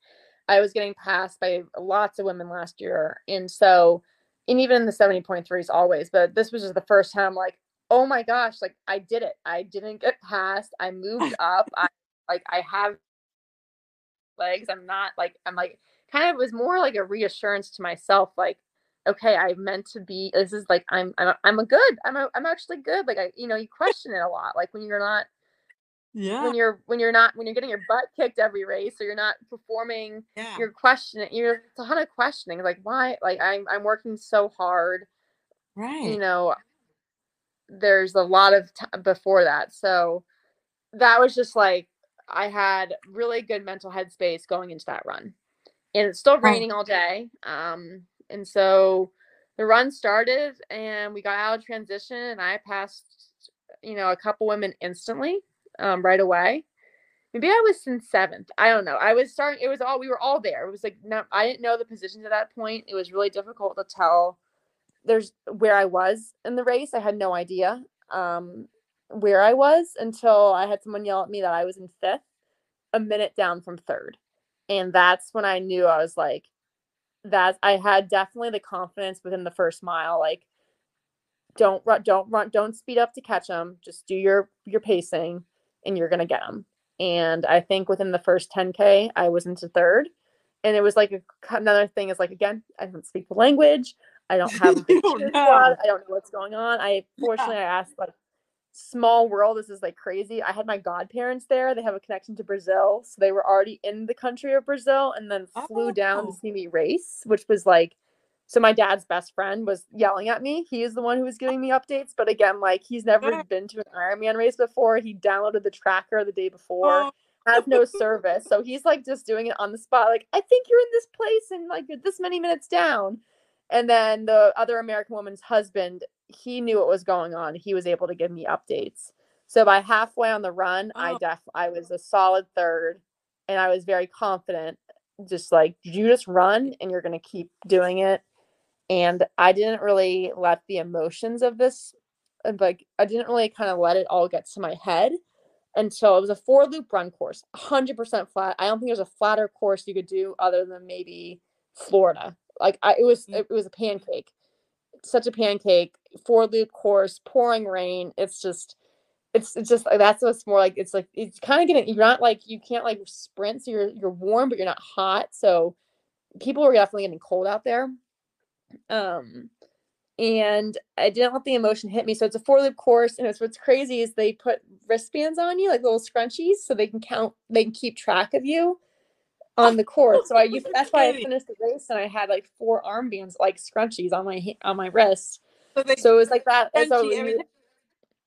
I was getting passed by lots of women last year. And so, and even in the 70.3s always, but this was just the first time like, oh my gosh, like I did it. I didn't get passed. I moved up. I like I have legs. I'm not like I'm like kind of was more like a reassurance to myself, like, okay, I meant to be this is like I'm I'm I'm a good. I'm a, I'm actually good. Like I you know, you question it a lot. Like when you're not yeah. when you're when you're not when you're getting your butt kicked every race or you're not performing yeah. you're questioning you're it's a ton of questioning like why? Like i'm i'm working so hard right. you know there's a lot of time before that so that was just like i had really good mental headspace going into that run and it's still raining all day um and so the run started and we got out of transition and i passed you know a couple women instantly um, right away. Maybe I was in seventh. I don't know. I was starting. It was all we were all there. It was like I didn't know the positions at that point. It was really difficult to tell. There's where I was in the race. I had no idea um, where I was until I had someone yell at me that I was in fifth, a minute down from third, and that's when I knew I was like, that I had definitely the confidence within the first mile. Like, don't run, don't run, don't speed up to catch them. Just do your your pacing and you're going to get them. And I think within the first 10K, I was into third. And it was like a, another thing is like, again, I don't speak the language. I don't have a don't squad. I don't know what's going on. I fortunately I asked like small world. This is like crazy. I had my godparents there. They have a connection to Brazil. So they were already in the country of Brazil and then flew down Oh. to see me race, which was like so my dad's best friend was yelling at me. He is the one who was giving me updates. But again, like he's never been to an Ironman race before. He downloaded the tracker the day before, Oh. has no service. So he's like just doing it on the spot. Like, I think you're in this place and like you're this many minutes down. And then the other American woman's husband, he knew what was going on. He was able to give me updates. So by halfway on the run, I Oh. def I was a solid third and I was very confident. Just like you just run and you're gonna keep doing it and I didn't really let the emotions of this uh, like I didn't really kind of let it all get to my head until it was a four loop run course, 100% flat. I don't think there's a flatter course you could do other than maybe Florida. Like I, it was Mm. it was a pancake. Such a pancake, four loop course, pouring rain. It's just it's it's just that's what's more like it's like it's kind of getting you're not like you can't like sprint so you're you're warm but you're not hot so people were definitely getting cold out there um and I didn't let the emotion hit me. So it's a four loop course, and it's what's crazy is they put wristbands on you, like little scrunchies, so they can count, they can keep track of you on the course. So I used that's why I finished the race, and I had like four armbands, like scrunchies on my on my wrist. So So it was like that. so you-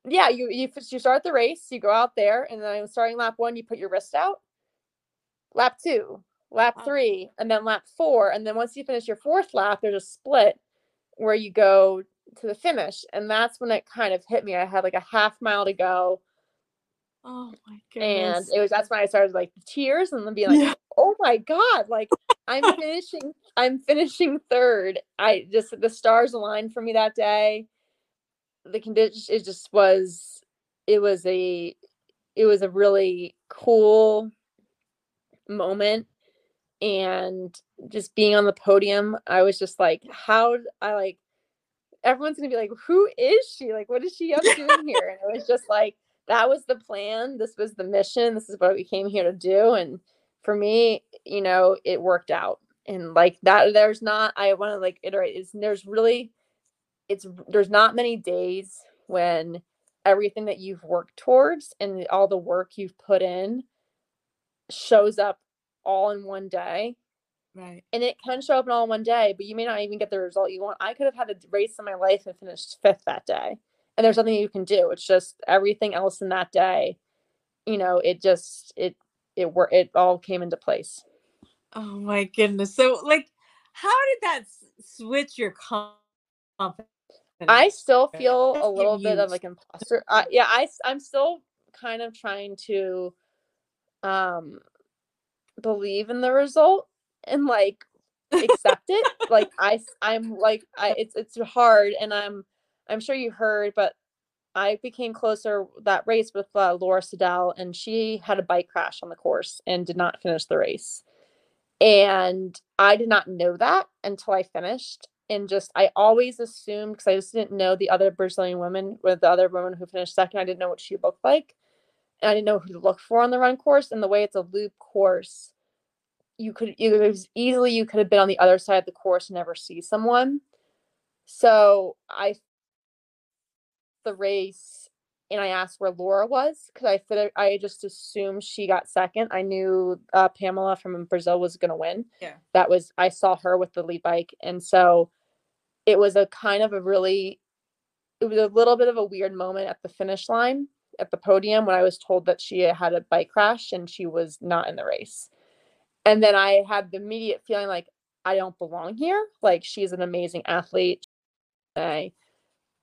yeah, you you you start the race, you go out there, and then starting lap one, you put your wrist out. Lap two, lap Wow. three, and then lap four, and then once you finish your fourth lap, there's a split where you go to the finish, and that's when it kind of hit me. I had like a half mile to go, oh my and it was that's when I started like tears, and then being like, Yeah. "Oh my god!" Like I'm finishing, I'm finishing third. I just the stars aligned for me that day. The condition it just was, it was a, it was a really cool moment, and just being on the podium, I was just like, how i like. Everyone's gonna be like, "Who is she? Like, what is she up doing here?" And it was just like, that was the plan. This was the mission. This is what we came here to do. And for me, you know, it worked out. And like that, there's not, I want to like iterate, is there's really, it's, there's not many days when everything that you've worked towards and all the work you've put in shows up all in one day right and it can show up in all in one day, but you may not even get the result you want. I could have had a race in my life and finished fifth that day. And there's nothing you can do. It's just everything else in that day, you know, it just it it were it all came into place. oh my goodness so like how did that s- switch your confidence I still feel a little bit of like imposter. Uh, yeah, I I'm still kind of trying to um believe in the result and like accept it. like i i'm like I it's it's hard and I'm I'm sure you heard but I became closer that race with uh, Laura Siddall and she had a bike crash on the course and did not finish the race. And I did not know that until I finished. And just, I always assumed because I just didn't know the other Brazilian women, with the other woman who finished second, I didn't know what she looked like. I didn't know who to look for on the run course. And the way it's a loop course, you could it was easily you could have been on the other side of the course and never see someone. So I the race and I asked where Laura was because I thought I just assumed she got second. I knew uh, Pamela from Brazil was going to win. Yeah, that was I saw her with the lead bike, and so it was a kind of a really, it was a little bit of a weird moment at the finish line at the podium when I was told that she had a bike crash and she was not in the race, and then I had the immediate feeling like I don't belong here. Like she's an amazing athlete,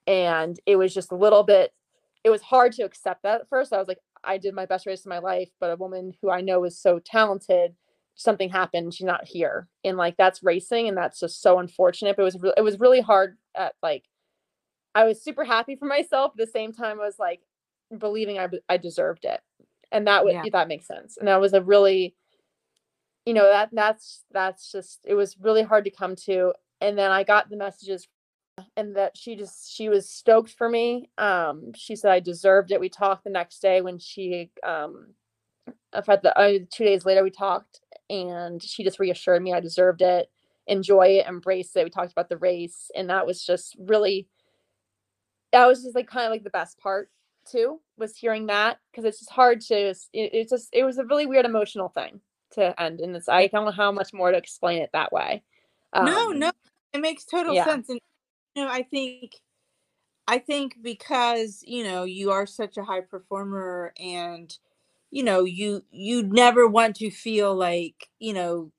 and it was just a little bit it was hard to accept that at first. I was like, I did my best race of my life, but a woman who I know is so talented, something happened, she's not here. And like that's racing and that's just so unfortunate. But it was re- it was really hard at like I was super happy for myself. At the same time, I was like believing I I deserved it. And that would yeah. that makes sense. And that was a really you know that that's that's just it was really hard to come to and then i got the messages and that she just she was stoked for me um she said i deserved it we talked the next day when she um in fact the uh, two days later we talked and she just reassured me i deserved it enjoy it embrace it we talked about the race and that was just really that was just like kind of like the best part too was hearing that because it's just hard to it, it's just it was a really weird emotional thing to end and it's i don't know how much more to explain it that way um, no no it makes total yeah. sense and you know, I think I think because, you know, you are such a high performer and you know, you you never want to feel like, you know,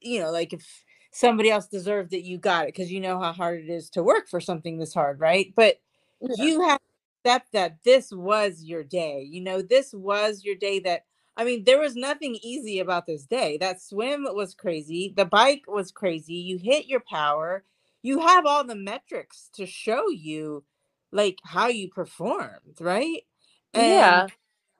you know, like if somebody else deserved it, you got it because you know how hard it is to work for something this hard, right? But yeah. you have accept that this was your day. You know, this was your day that I mean, there was nothing easy about this day. That swim was crazy. The bike was crazy. You hit your power you have all the metrics to show you like how you performed, right? And yeah.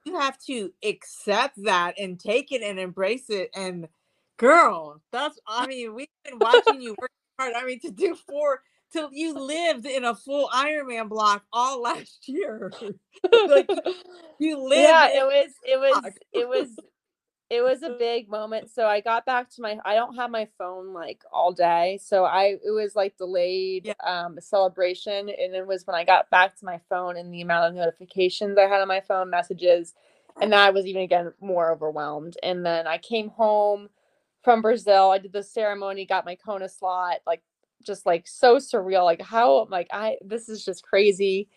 You have to accept that and take it and embrace it. And girl, that's I mean, we've been watching you work hard. I mean, to do four till you lived in a full Ironman block all last year. like you lived. Yeah, it was it was it was it was a big moment. So I got back to my I don't have my phone like all day. So I it was like delayed yeah. um celebration and it was when I got back to my phone and the amount of notifications I had on my phone, messages, and I was even again more overwhelmed. And then I came home from Brazil. I did the ceremony, got my Kona slot, like just like so surreal. Like how like I this is just crazy.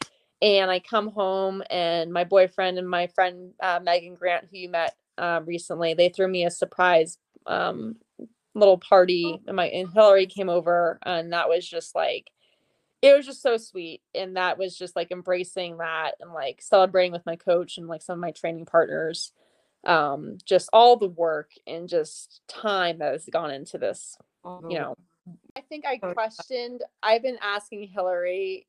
And I come home and my boyfriend and my friend uh, Megan Grant, who you met uh, recently. They threw me a surprise um, little party, and my and Hillary came over, and that was just like it was just so sweet and that was just like embracing that and like celebrating with my coach and like some of my training partners um just all the work and just time that has gone into this you know i think i oh, questioned i've been asking hillary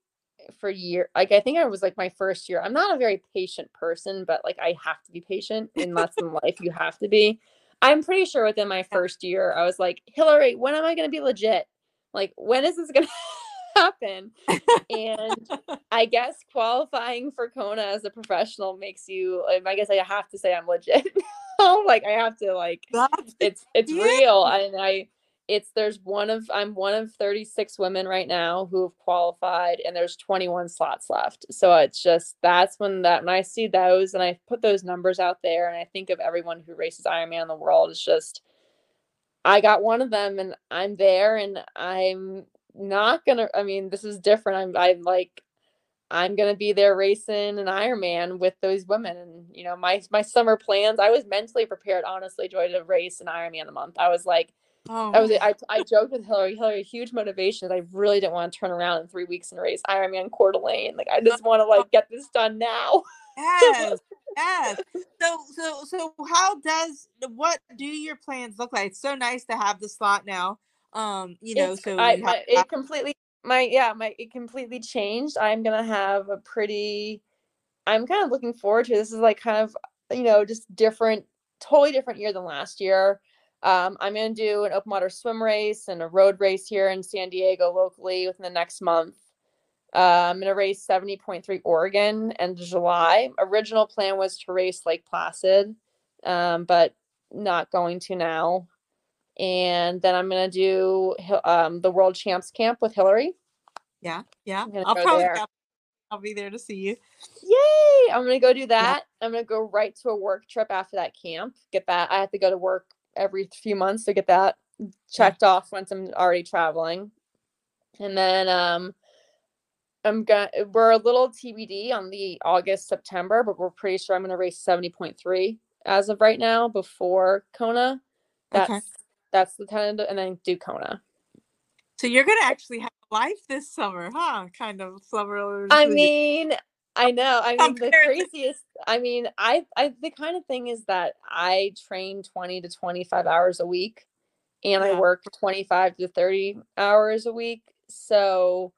for year like i think i was like my first year. I'm not a very patient person but like i have to be patient in less than life you have to be. I'm pretty sure within my first year i was like hillary when am i going to be legit? Like when is this going to happen? And i guess qualifying for kona as a professional makes you um, i guess i have to say i'm legit. Like i have to like it's it's real and i it's there's one of I'm one of 36 women right now who have qualified and there's 21 slots left. So it's just that's when that when I see those and I put those numbers out there and I think of everyone who races Ironman in the world, it's just I got one of them and I'm there and I'm not gonna I mean, this is different. I'm I'm like I'm gonna be there racing an Ironman with those women. And you know, my my summer plans, I was mentally prepared, honestly, Joy, to race an Ironman a month. I was like Oh. I was I, I joked with Hillary. Hillary, huge motivation. I really didn't want to turn around in three weeks and race Ironman Coeur d'Alene. Like I just want to like get this done now. yes, yes. So so so how does what do your plans look like? It's so nice to have the slot now. Um, you know, it's, so I, my, it completely my yeah my it completely changed. I'm gonna have a pretty. I'm kind of looking forward to this. Is like kind of you know just different, totally different year than last year Um, I'm going to do an open water swim race and a road race here in San Diego locally within the next month. Uh, I'm going to race 70.3 Oregon end of July. Original plan was to race Lake Placid, um, but not going to now. And then I'm going to do um, the World Champs Camp with Hillary. Yeah, yeah. I'll probably I'll be there to see you. Yay! I'm gonna go do that. Yeah. I'm gonna go right to a work trip after that camp. Get that. I have to go to work every few months to get that checked off once I'm already traveling. And then um I'm gonna we're a little TBD on the August September, but we're pretty sure I'm gonna race 70.3 as of right now before Kona. That's okay. that's the tentative, and then do Kona. So you're gonna actually have life this summer, huh? Kind of summer. I mean, I know. I mean, the craziest. I mean, I, I, the kind of thing is that I train 20 to 25 hours a week and yeah. I work 25 to 30 hours a week. So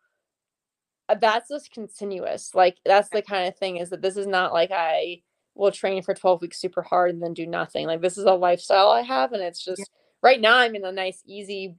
uh, that's just continuous. Like, that's the kind of thing is that this is not like I will train for 12 weeks super hard and then do nothing. Like, this is a lifestyle I have. And it's just yeah. right now I'm in a nice, easy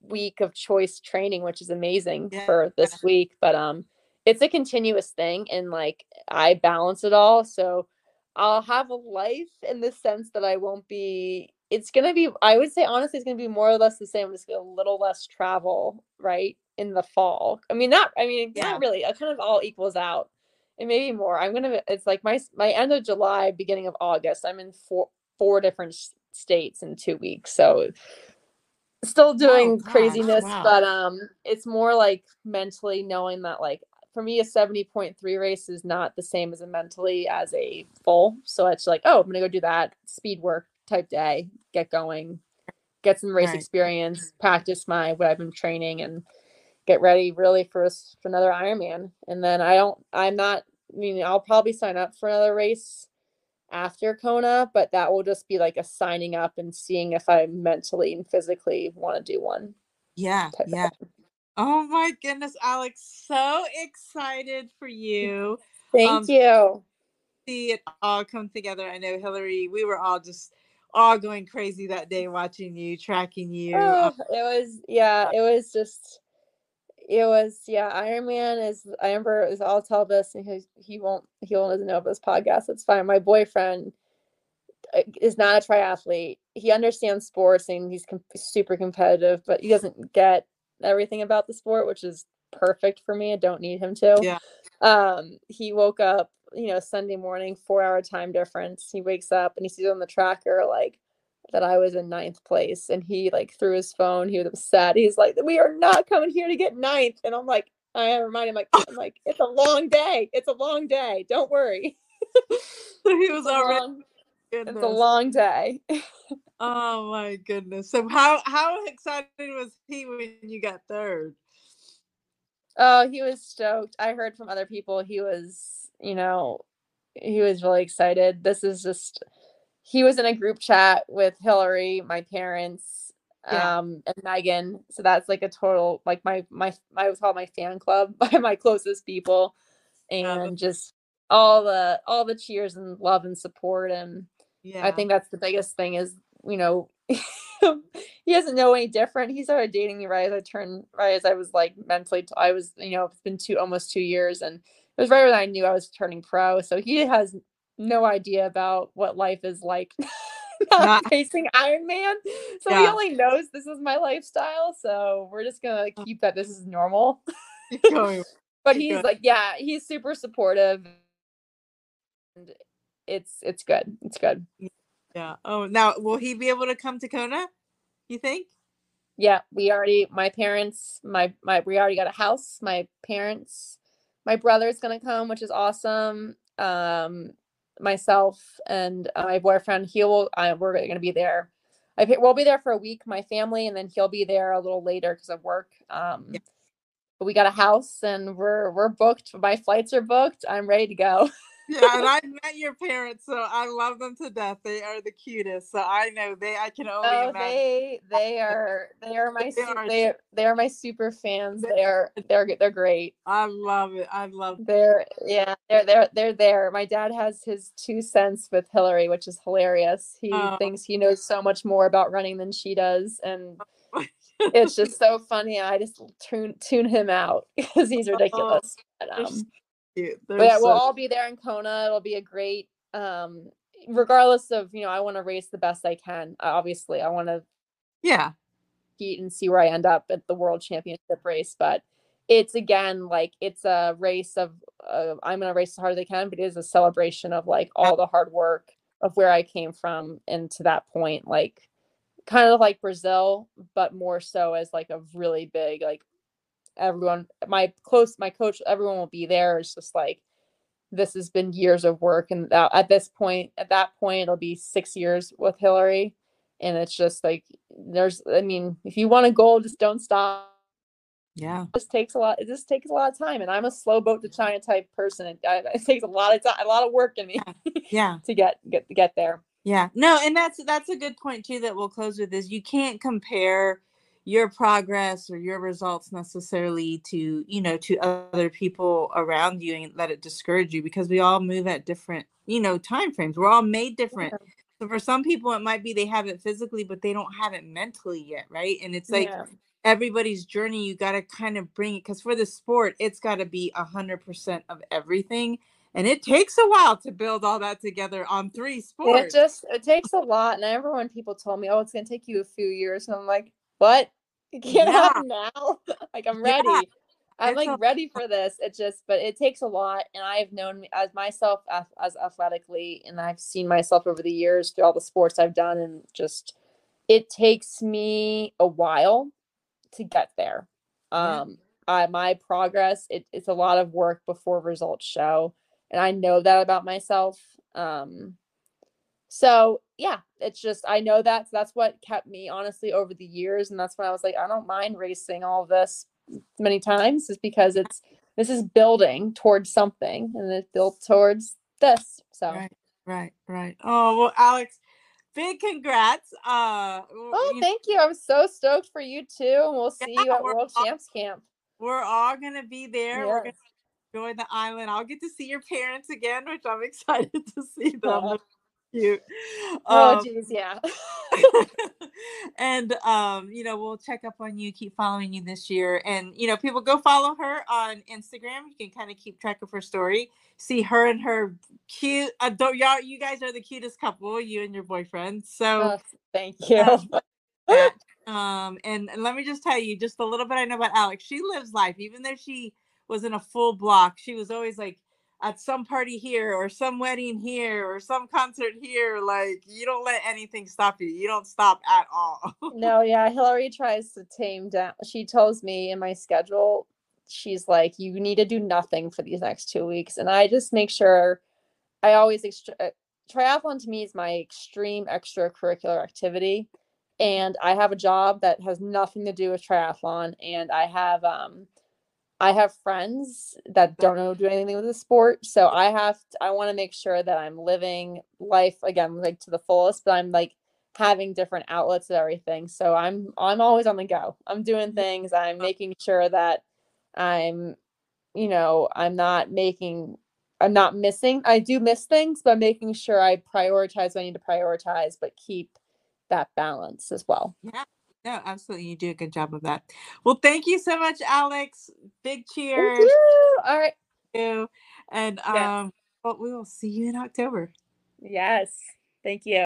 week of choice training, which is amazing yeah. for this week. But um, it's a continuous thing, and like I balance it all, so I'll have a life in the sense that I won't be. It's gonna be. I would say honestly, it's gonna be more or less the same. Just a little less travel, right, in the fall. I mean, not. I mean, yeah. not really. It kind of all equals out. And maybe more. I'm gonna. It's like my my end of July, beginning of August. I'm in four four different states in two weeks, so still doing oh, craziness, wow. but um, it's more like mentally knowing that like for me a 70.3 race is not the same as a mentally as a full. So it's like, oh, I'm gonna go do that speed work type day, get going, get some race right. experience, practice my what I've been training, and get ready really for, for another Ironman. And then I don't, I'm not. I mean, I'll probably sign up for another race after Kona, but that will just be like a signing up and seeing if I mentally and physically want to do one. Yeah, yeah. Oh my goodness, Alex, so excited for you. Thank um, you. See it all come together. I know Hillary, we were all just all going crazy that day watching you, tracking you. Oh, it was yeah, it was just it was yeah iron man is i remember is i'll tell this and he, he won't he won't know this podcast it's fine my boyfriend uh, is not a triathlete he understands sports and he's com- super competitive but he doesn't get everything about the sport which is perfect for me i don't need him to yeah um he woke up you know sunday morning four hour time difference he wakes up and he sees on the tracker like that I was in ninth place. And he like threw his phone. He was upset. He's like, "We are not coming here to get ninth." And I'm like, I remind him like, I'm like, it's a long day. It's a long day. Don't worry. so he was already. Long, it's a long day. oh my goodness! So how how excited was he when you got third? Oh, he was stoked. I heard from other people he was, you know, he was really excited. This is just he was in a group chat with Hillary, my parents, yeah. um, and Megan. So that's like a total like my my I was called my fan club by my closest people, and just all the all the cheers and love and support. And yeah, I think that's the biggest thing is you know. he doesn't know any different. He started dating me right as I turned right as I was like mentally. T- I was you know it's been two almost two years, and it was right when I knew I was turning pro. So he has no idea about what life is like not facing Iron Man. So yeah. he only knows this is my lifestyle. So we're just gonna uh. keep that this is normal. but he's like, yeah, he's super supportive. And it's it's good. It's good. Yeah. Oh, now will he be able to come to Kona? You think? Yeah, we already my parents, my my we already got a house. My parents, my brother's gonna come, which is awesome. Um, myself and my boyfriend. He will. Uh, we're going to be there. I we'll be there for a week, my family, and then he'll be there a little later because of work. Um, yeah. But we got a house and we're we're booked. My flights are booked. I'm ready to go. yeah, and I met your parents, so I love them to death. They are the cutest. So I know they. I can only oh, imagine. they they are they are my they are, they, they are my super fans. They are they're they're great. I love it. I love. It. They're yeah they're they're they're there. My dad has his two cents with Hillary, which is hilarious. He oh. thinks he knows so much more about running than she does, and it's just so funny. I just tune tune him out because he's oh, ridiculous. But, um, but yeah, we'll all be there in Kona. It'll be a great um regardless of, you know, I want to race the best I can. Obviously, I want to yeah, compete and see where I end up at the world championship race, but it's again like it's a race of uh, I'm going to race as hard as I can, but it is a celebration of like all the hard work of where I came from and to that point like kind of like Brazil, but more so as like a really big like everyone my close my coach everyone will be there. It's just like this has been years of work and that, at this point at that point it'll be six years with hillary. And it's just like there's i mean if you want a goal just don't stop. Yeah. This takes a lot it just takes a lot of time. And i'm a slow boat to china type person. It, it takes a lot of time a lot of work in me yeah. to get get get there. Yeah. No and that's that's a good point too that we'll close with is you can't compare your progress or your results necessarily to you know to other people around you and let it discourage you because we all move at different you know time frames we're all made different yeah. so for some people it might be they have it physically but they don't have it mentally yet right and it's like yeah. everybody's journey you got to kind of bring it because for the sport it's got to be a hundred percent of everything and it takes a while to build all that together on three sports. It just it takes a lot, and everyone people told me, "Oh, it's gonna take you a few years," and I'm like, "What? Can't yeah. happen now. like I'm ready. Yeah. I'm it's like ready for this. It just, but it takes a lot. And I've known as myself as, as athletically, and I've seen myself over the years through all the sports I've done, and just it takes me a while to get there. Um, I, my progress, it, it's a lot of work before results show, and I know that about myself. Um, so yeah, it's just I know that that's what kept me honestly over the years, and that's why I was like, I don't mind racing all this many times, is because it's this is building towards something, and it's built towards this. So right, right, right. Oh well, Alex, big congrats. Uh, oh, you thank know, you. I'm so stoked for you too, and we'll see yeah, you at World all, Champs Camp. We're all gonna be there. Yes. We're gonna enjoy the island. I'll get to see your parents again, which I'm excited to see them. Yeah cute. Oh, jeez, um, yeah. and um, you know, we'll check up on you, keep following you this year, and you know, people go follow her on Instagram. You can kind of keep track of her story, see her and her cute. Adore y'all. You guys are the cutest couple, you and your boyfriend. So oh, thank you. um, and, and let me just tell you, just a little bit I know about Alex. She lives life, even though she was in a full block. She was always like at some party here or some wedding here or some concert here like you don't let anything stop you you don't stop at all. No yeah hillary tries to tame down she tells me in my schedule she's like you need to do nothing for these next two weeks and i just make sure i always extra uh, triathlon to me is my extreme extracurricular activity and i have a job that has nothing to do with triathlon and i have um I have friends that don't know do anything with the sport, so I have to, I want to make sure that I'm living life again like to the fullest, but I'm like having different outlets of everything. So I'm I'm always on the go. I'm doing mm-hmm. things. I'm making sure that I'm you know, I'm not making I'm not missing. I do miss things, but making sure I prioritize what I need to prioritize, but keep that balance as well. Yeah. No, absolutely. You do a good job of that. Well, thank you so much, Alex. Big cheers. All right. And um, but we will see you in October. Yes. Thank you.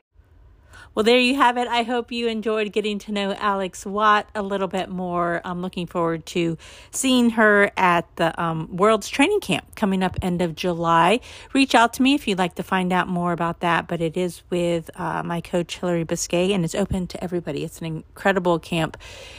Well, there you have it. I hope you enjoyed getting to know Alex Watt a little bit more. I'm looking forward to seeing her at the um, World's Training Camp coming up end of July. Reach out to me if you'd like to find out more about that, but it is with uh, my coach, Hillary Biscay, and it's open to everybody. It's an incredible camp.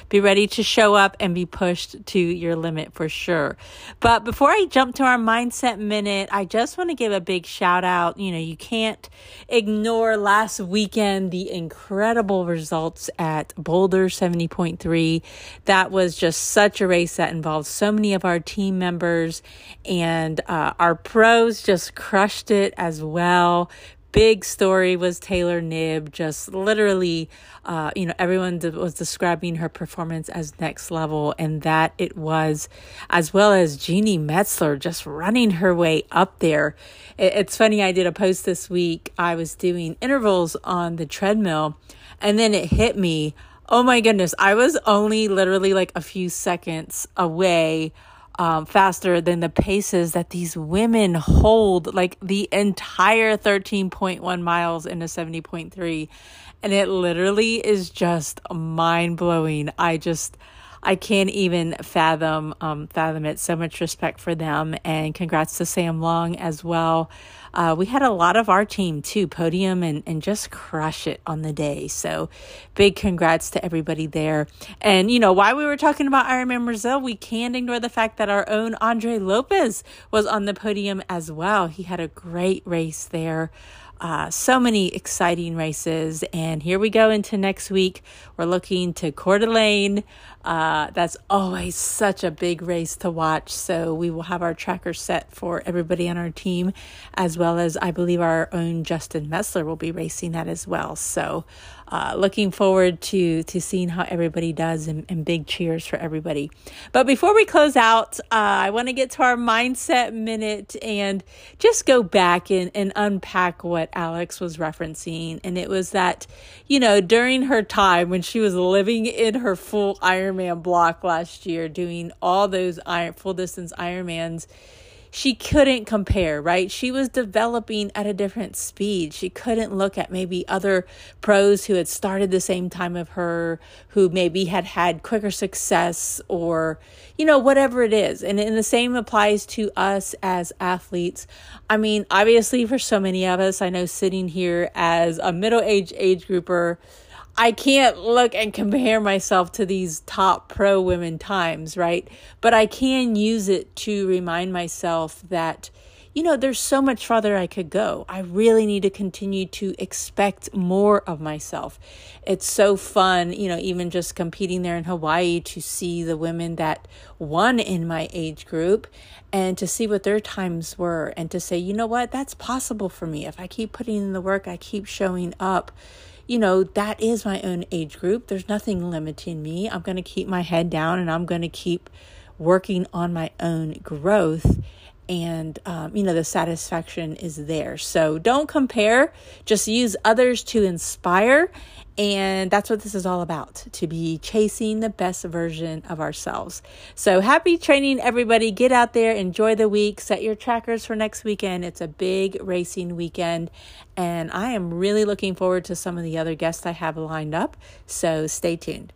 Be ready to show up and be pushed to your limit for sure. But before I jump to our Mindset Minute, I just want to give a big shout out. You know, you can't ignore last weekend the incredible results at Boulder 70.3. That was just such a race that involved so many of our team members, and uh, our pros just crushed it as well big story was Taylor Knibb. Just literally, uh, you know, everyone was describing her performance as next level, and that it was, as well as Jeanni Metzler just running her way up there. It, it's funny, I did a post this week. I was doing intervals on the treadmill, and then it hit me. Oh my goodness, I was only literally like a few seconds away um, faster than the paces that these women hold, like the entire 13.1 miles in a 70.3. And it literally is just mind blowing. I just, I can't even fathom um, fathom it. So much respect for them, and congrats to Sam Long as well. Uh, we had a lot of our team too podium and, and just crush it on the day. So big congrats to everybody there. And you know, while we were talking about Ironman Brazil, we can't ignore the fact that our own Andre Lopez was on the podium as well. He had a great race there. Uh, so many exciting races. And here we go into next week. We're looking to Coeur d'Alene. Uh, that's always such a big race to watch. So we will have our tracker set for everybody on our team, as well as I believe our own Justin Messler will be racing that as well. So uh, looking forward to to seeing how everybody does and, and big cheers for everybody. But before we close out uh, i want to get to our mindset minute and just go back and, and unpack what alex was referencing. And it was that you know during her time when she was living in her full ironman block last year doing all those iron full distance ironmans she couldn't compare, right? She was developing at a different speed. She couldn't look at maybe other pros who had started the same time of her, who maybe had had quicker success or, you know, whatever it is. And, and the same applies to us as athletes. I mean, obviously, for so many of us, I know sitting here as a middle aged age grouper, I can't look and compare myself to these top pro women times, right? But I can use it to remind myself that, you know, there's so much farther I could go. I really need to continue to expect more of myself. It's so fun, you know, even just competing there in Hawaii to see the women that won in my age group and to see what their times were and to say, you know what, that's possible for me. If I keep putting in the work, I keep showing up you know, that is my own age group. There's nothing limiting me. I'm going to keep my head down and I'm going to keep working on my own growth. And, um, you know, the satisfaction is there. So don't compare, just use others to inspire and that's what this is all about to be chasing the best version of ourselves. So happy training, everybody. Get out there, enjoy the week, set your trackers for next weekend. It's a big racing weekend. And I am really looking forward to some of the other guests I have lined up. So stay tuned.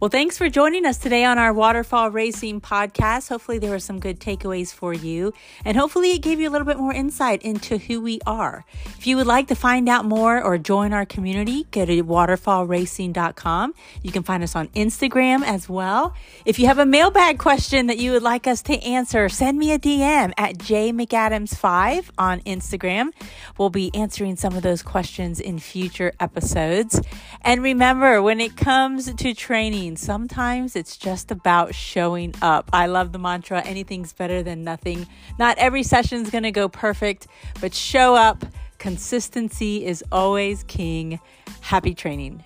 Well, thanks for joining us today on our Waterfall Racing podcast. Hopefully, there were some good takeaways for you, and hopefully, it gave you a little bit more insight into who we are. If you would like to find out more or join our community, go to waterfallracing.com. You can find us on Instagram as well. If you have a mailbag question that you would like us to answer, send me a DM at jmcadams5 on Instagram. We'll be answering some of those questions in future episodes. And remember, when it comes to training, Sometimes it's just about showing up. I love the mantra anything's better than nothing. Not every session is going to go perfect, but show up. Consistency is always king. Happy training.